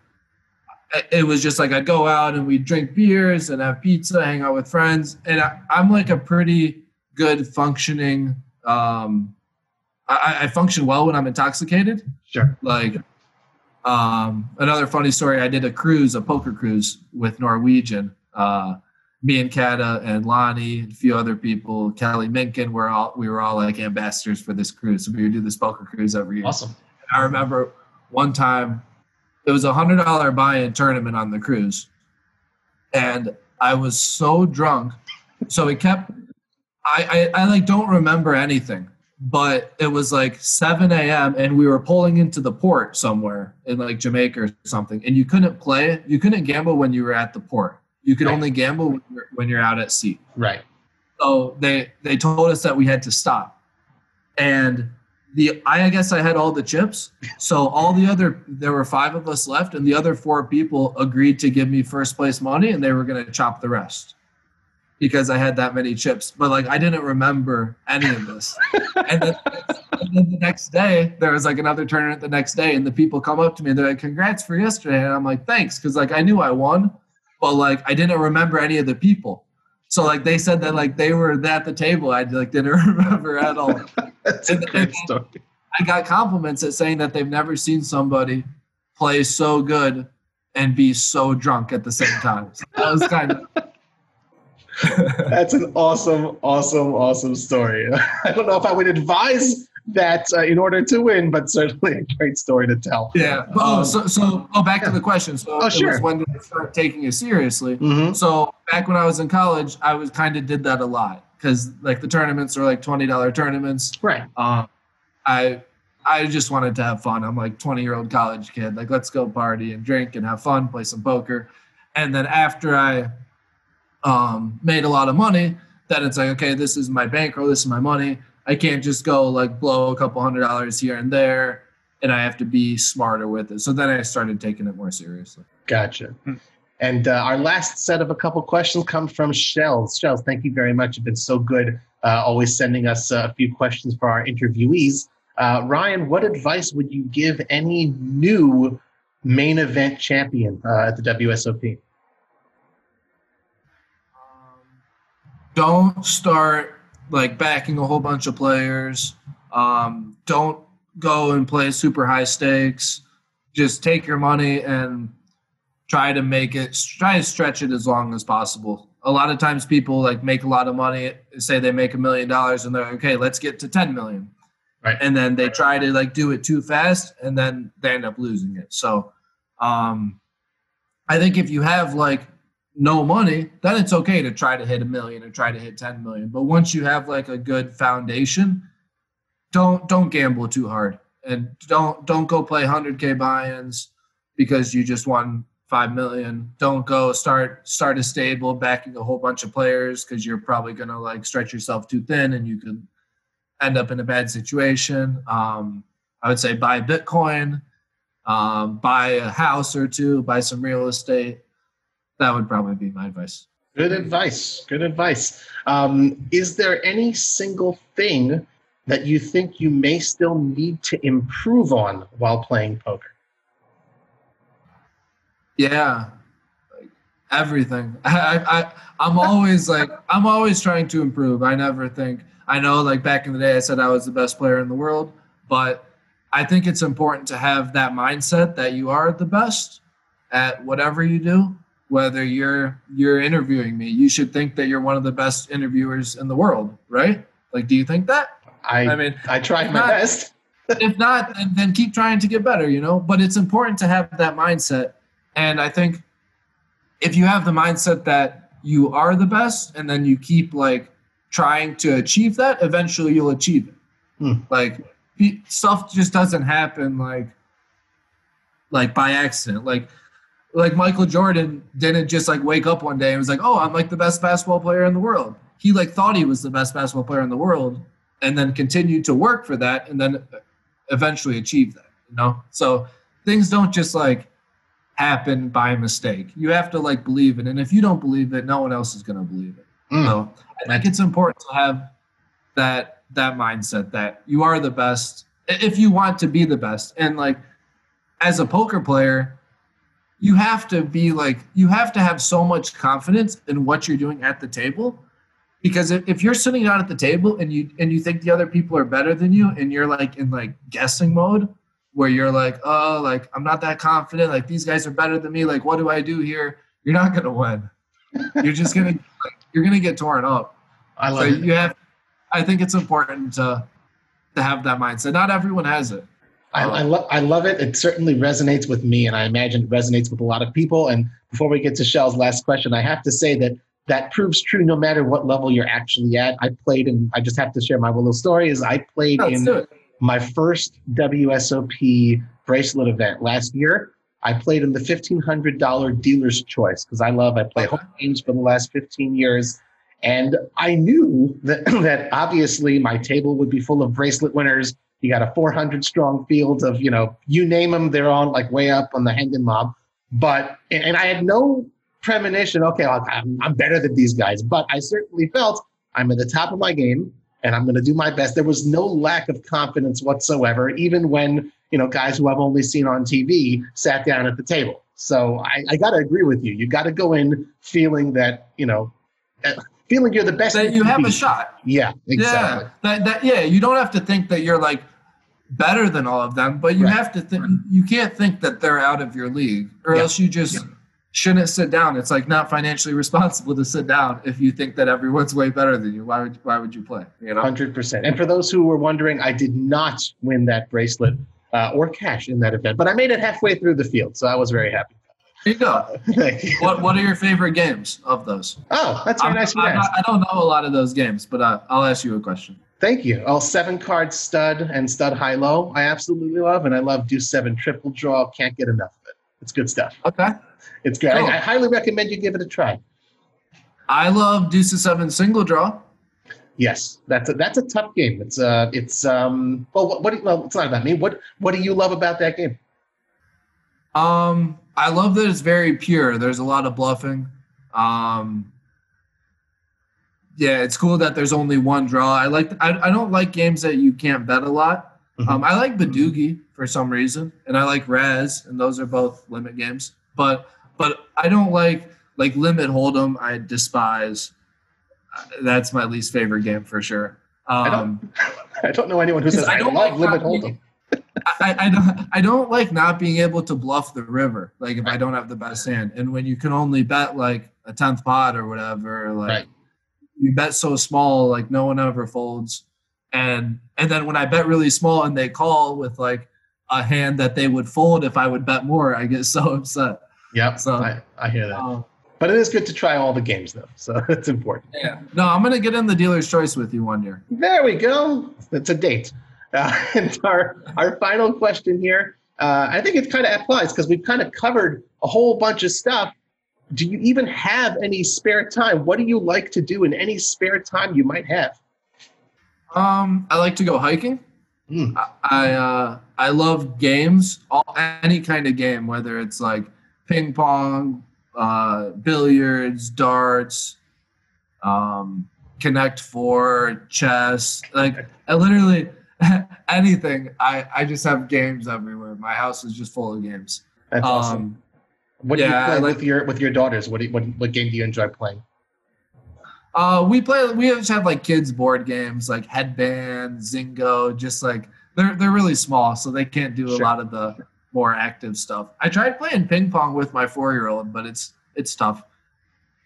It- was just like I'd go out and we'd drink beers and have pizza, hang out with friends, and I, I'm like a pretty good functioning um, I, I function well when I'm intoxicated. Sure. Like um, another funny story, I did a cruise, a poker cruise with Norwegian. Uh, me and Cada and Lonnie and a few other people, Kelly Minkin, we're all we were all like ambassadors for this cruise. So we would do this poker cruise every year. Awesome. I remember one time it was a hundred dollar buy-in tournament on the cruise, and I was so drunk, so it kept. I, I, I like don't remember anything, but it was like 7 a.m. and we were pulling into the port somewhere in like Jamaica or something, and you couldn't play, you couldn't gamble when you were at the port. You could Right. only gamble when you're, when you're out at sea. Right. So they they told us that we had to stop, and the I guess I had all the chips. So all the other there were five of us left, and the other four people agreed to give me first place money, and they were going to chop the rest because I had that many chips. But like I didn't remember any of this. and, then, and then the next day there was like another tournament the next day, and the people come up to me and they're like, "Congrats for yesterday," and I'm like, "Thanks," because like I knew I won, but like I didn't remember any of the people. So like they said that like they were at the table, I like didn't remember at all. That's a great story. I got compliments at saying that they've never seen somebody play so good and be so drunk at the same time. So that was kind of That's an awesome, awesome, awesome story. I don't know if I would advise that uh, in order to win, but certainly a great story to tell. yeah. Oh, Um, so so oh, back to the question. So Oh, sure. when did I start taking it seriously? Mhm. So back when I was in college, I was kind of did that a lot because like the tournaments are like twenty dollar tournaments. Right. Um, I I just wanted to have fun. I'm like 20 year old college kid. Like let's go party and drink and have fun, play some poker. And then after I um, made a lot of money, then it's like okay, this is my bankroll. This is my money. I can't just go like blow a couple hundred dollars here and there, and I have to be smarter with it. So then I started taking it more seriously. Gotcha. Hmm. And uh, our last set of a couple questions come from Shells. Shells, thank you very much. You've been so good, uh, always sending us uh, a few questions for our interviewees. Uh, Ryan, what advice would you give any new main event champion uh, at the WSOP? don't start like backing a whole bunch of players. Um, don't go and play super high stakes. Just take your money and try to make it. Try to stretch it as long as possible. A lot of times, people like make a lot of money. Say they make a million dollars, and they're like, okay. Let's get to ten million, Right. and then they try to like do it too fast, and then they end up losing it. So, um, I think if you have like no money, then it's okay to try to hit a million or try to hit 10 million. But once you have like a good foundation, don't don't gamble too hard and don't don't go play 100k buy-ins because you just won 5 million. Don't go start start a stable backing a whole bunch of players because you're probably going to like stretch yourself too thin and you could end up in a bad situation. Um, I would say buy Bitcoin, um, buy a house or two, buy some real estate that would probably be my advice. Good advice. Good advice. Um, is there any single thing that you think you may still need to improve on while playing poker? Yeah, like everything. I, I I'm always like I'm always trying to improve. I never think I know. Like back in the day, I said I was the best player in the world, but I think it's important to have that mindset that you are the best at whatever you do. Whether you're you're interviewing me, you should think that you're one of the best interviewers in the world, right? Like, do you think that? I I mean, I tried my not- best. if not, then, then keep trying to get better, you know. But it's important to have that mindset. And I think if you have the mindset that you are the best and then you keep like trying to achieve that, eventually you'll achieve it. Hmm. Like stuff just doesn't happen like like by accident. Like like Michael Jordan didn't just like wake up one day and was like, "Oh, I'm like the best basketball player in the world." He like thought he was the best basketball player in the world and then continued to work for that and then eventually achieve that, you know? So things don't just like happen by mistake. You have to like believe it and if you don't believe it, no one else is going to believe it. Mm. So I think it's important to have that that mindset that you are the best if you want to be the best. And like as a poker player, you have to be like you have to have so much confidence in what you're doing at the table. Because if, if you're sitting down at the table and you and you think the other people are better than you and you're like in like guessing mode where you're like oh like i'm not that confident. Like these guys are better than me. Like what do i do here? You're not gonna win. You're just gonna like, you're gonna get torn up. I love so it. you have i think it's important to to have that mindset. Not everyone has it I, I, lo- I love it. It certainly resonates with me, and I imagine it resonates with a lot of people. And before we get to Shell's last question, I have to say that that proves true no matter what level you're actually at. I played, and I just have to share my little story. Is I played oh, Let's in it. my first WSOP bracelet event last year. I played in the fifteen hundred dollar dealer's choice because I love I play home games for the last fifteen years, and I knew that that obviously my table would be full of bracelet winners. You got a four hundred strong field of you know you name them, they're on like way up on the Hendon Mob. But and I had no premonition. Okay, I'm, I'm better than these guys, but I certainly felt I'm at the top of my game and I'm going to do my best. There was no lack of confidence whatsoever, even when you know guys who I've only seen on TV sat down at the table. So I, I got to agree with you. You got to go in feeling that you know, feeling you're the best. that you have be. a shot Yeah, exactly. Yeah, that, that yeah, you don't have to think that you're like better than all of them, but you Right. have to think you can't think that they're out of your league, or Yeah. else you just shouldn't sit down. It's like not financially responsible to sit down if you think that everyone's way better than you. Why would why would you play? You know, Hundred percent. And for those who were wondering, I did not win that bracelet uh, or cash in that event, but I made it halfway through the field, so I was very happy. Here you go. Thank you. What what are your favorite games of those? Oh, that's very I'm- nice I'm not- I don't know a lot of those games, but uh, I'll ask you a question. Thank you. Oh, seven card stud and stud high low. I absolutely love, and I love deuce seven triple draw. Can't get enough of it. It's good stuff. Okay. It's good. Cool. I, I highly recommend you give it a try. I love Deuce Seven single draw. Yes, that's a, that's a tough game. It's uh, it's um. Well, what, what do you, well, it's not about me. What what do you love about that game? Um, I love that it's very pure. There's a lot of bluffing. Um, yeah, it's cool that there's only one draw. I like. I, I don't like games that you can't bet a lot. Mhm. Um, I like Badugi for some reason, and I like Razz, and those are both limit games. But but I don't like like limit hold'em. I despise. That's my least favorite game for sure. I Um, don't. I don't know anyone who says I I, don't love like limit hold'em. I, I don't I don't like not being able to bluff the river. Like if I don't have the best hand, and when you can only bet like a tenth pot or whatever, like Right. you bet so small, like no one ever folds. And and then when I bet really small and they call with like a hand that they would fold if I would bet more, I get so upset. Yep. So- I, I hear that. Um, But it is good to try all the games though, so it's important. yeah. No, I'm gonna get in the dealer's choice with you one year. There we go. It's a date. Uh, and our our final question here, uh, I think it kind of applies because we've kind of covered a whole bunch of stuff. Do you even have any spare time? What do you like to do in any spare time you might have? Um, I like to go hiking. Hmm. I I, uh, I love games, all, any kind of game, whether it's like ping pong, uh, billiards, darts, um, Connect Four, chess. Like I literally anything. I I just have games everywhere. My house is just full of games. That's awesome. Um, What do yeah, you play like- with your with your daughters? What do you, what, what game do you enjoy playing? Uh, we play. We just have like kids board games, like Headband, Zingo. Just like they're they're really small, so they can't do a lot of the more active stuff. I tried playing ping pong with my four year old, but it's it's tough.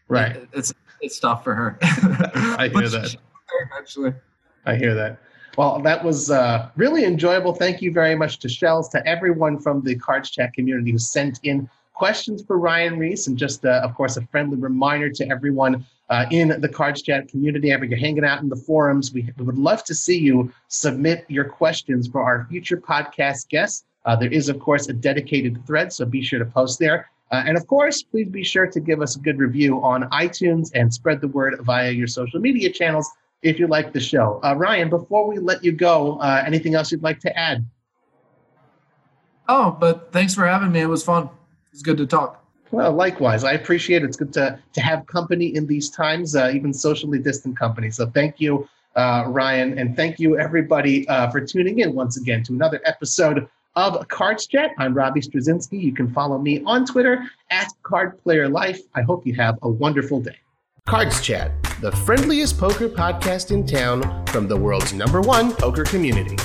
Right. It- it's it's tough for her. I hear that. Eventually. I hear that. Well, that was uh, really enjoyable. Thank you very much to Shells, to everyone from the Cards Chat community who sent in questions for Ryan Riess, and just, uh, of course, a friendly reminder to everyone uh, in the Cards Chat community. Ever you're hanging out in the forums, we, we would love to see you submit your questions for our future podcast guests. Uh, there is, of course, a dedicated thread, so be sure to post there. Uh, and of course, please be sure to give us a good review on iTunes and spread the word via your social media channels if you like the show. Uh, Ryan, before we let you go, uh, anything else you'd like to add? Oh, but thanks for having me. It was fun. It was good to talk. Well, likewise, I appreciate it. It's good to, to have company in these times, uh, even socially distant company. So thank you, uh, Ryan, and thank you, everybody, uh, for tuning in once again to another episode of Cards Chat. I'm Robbie Strazynski. You can follow me on Twitter at Card Player Life. I hope you have a wonderful day. Cards Chat, the friendliest poker podcast in town from the world's number one poker community.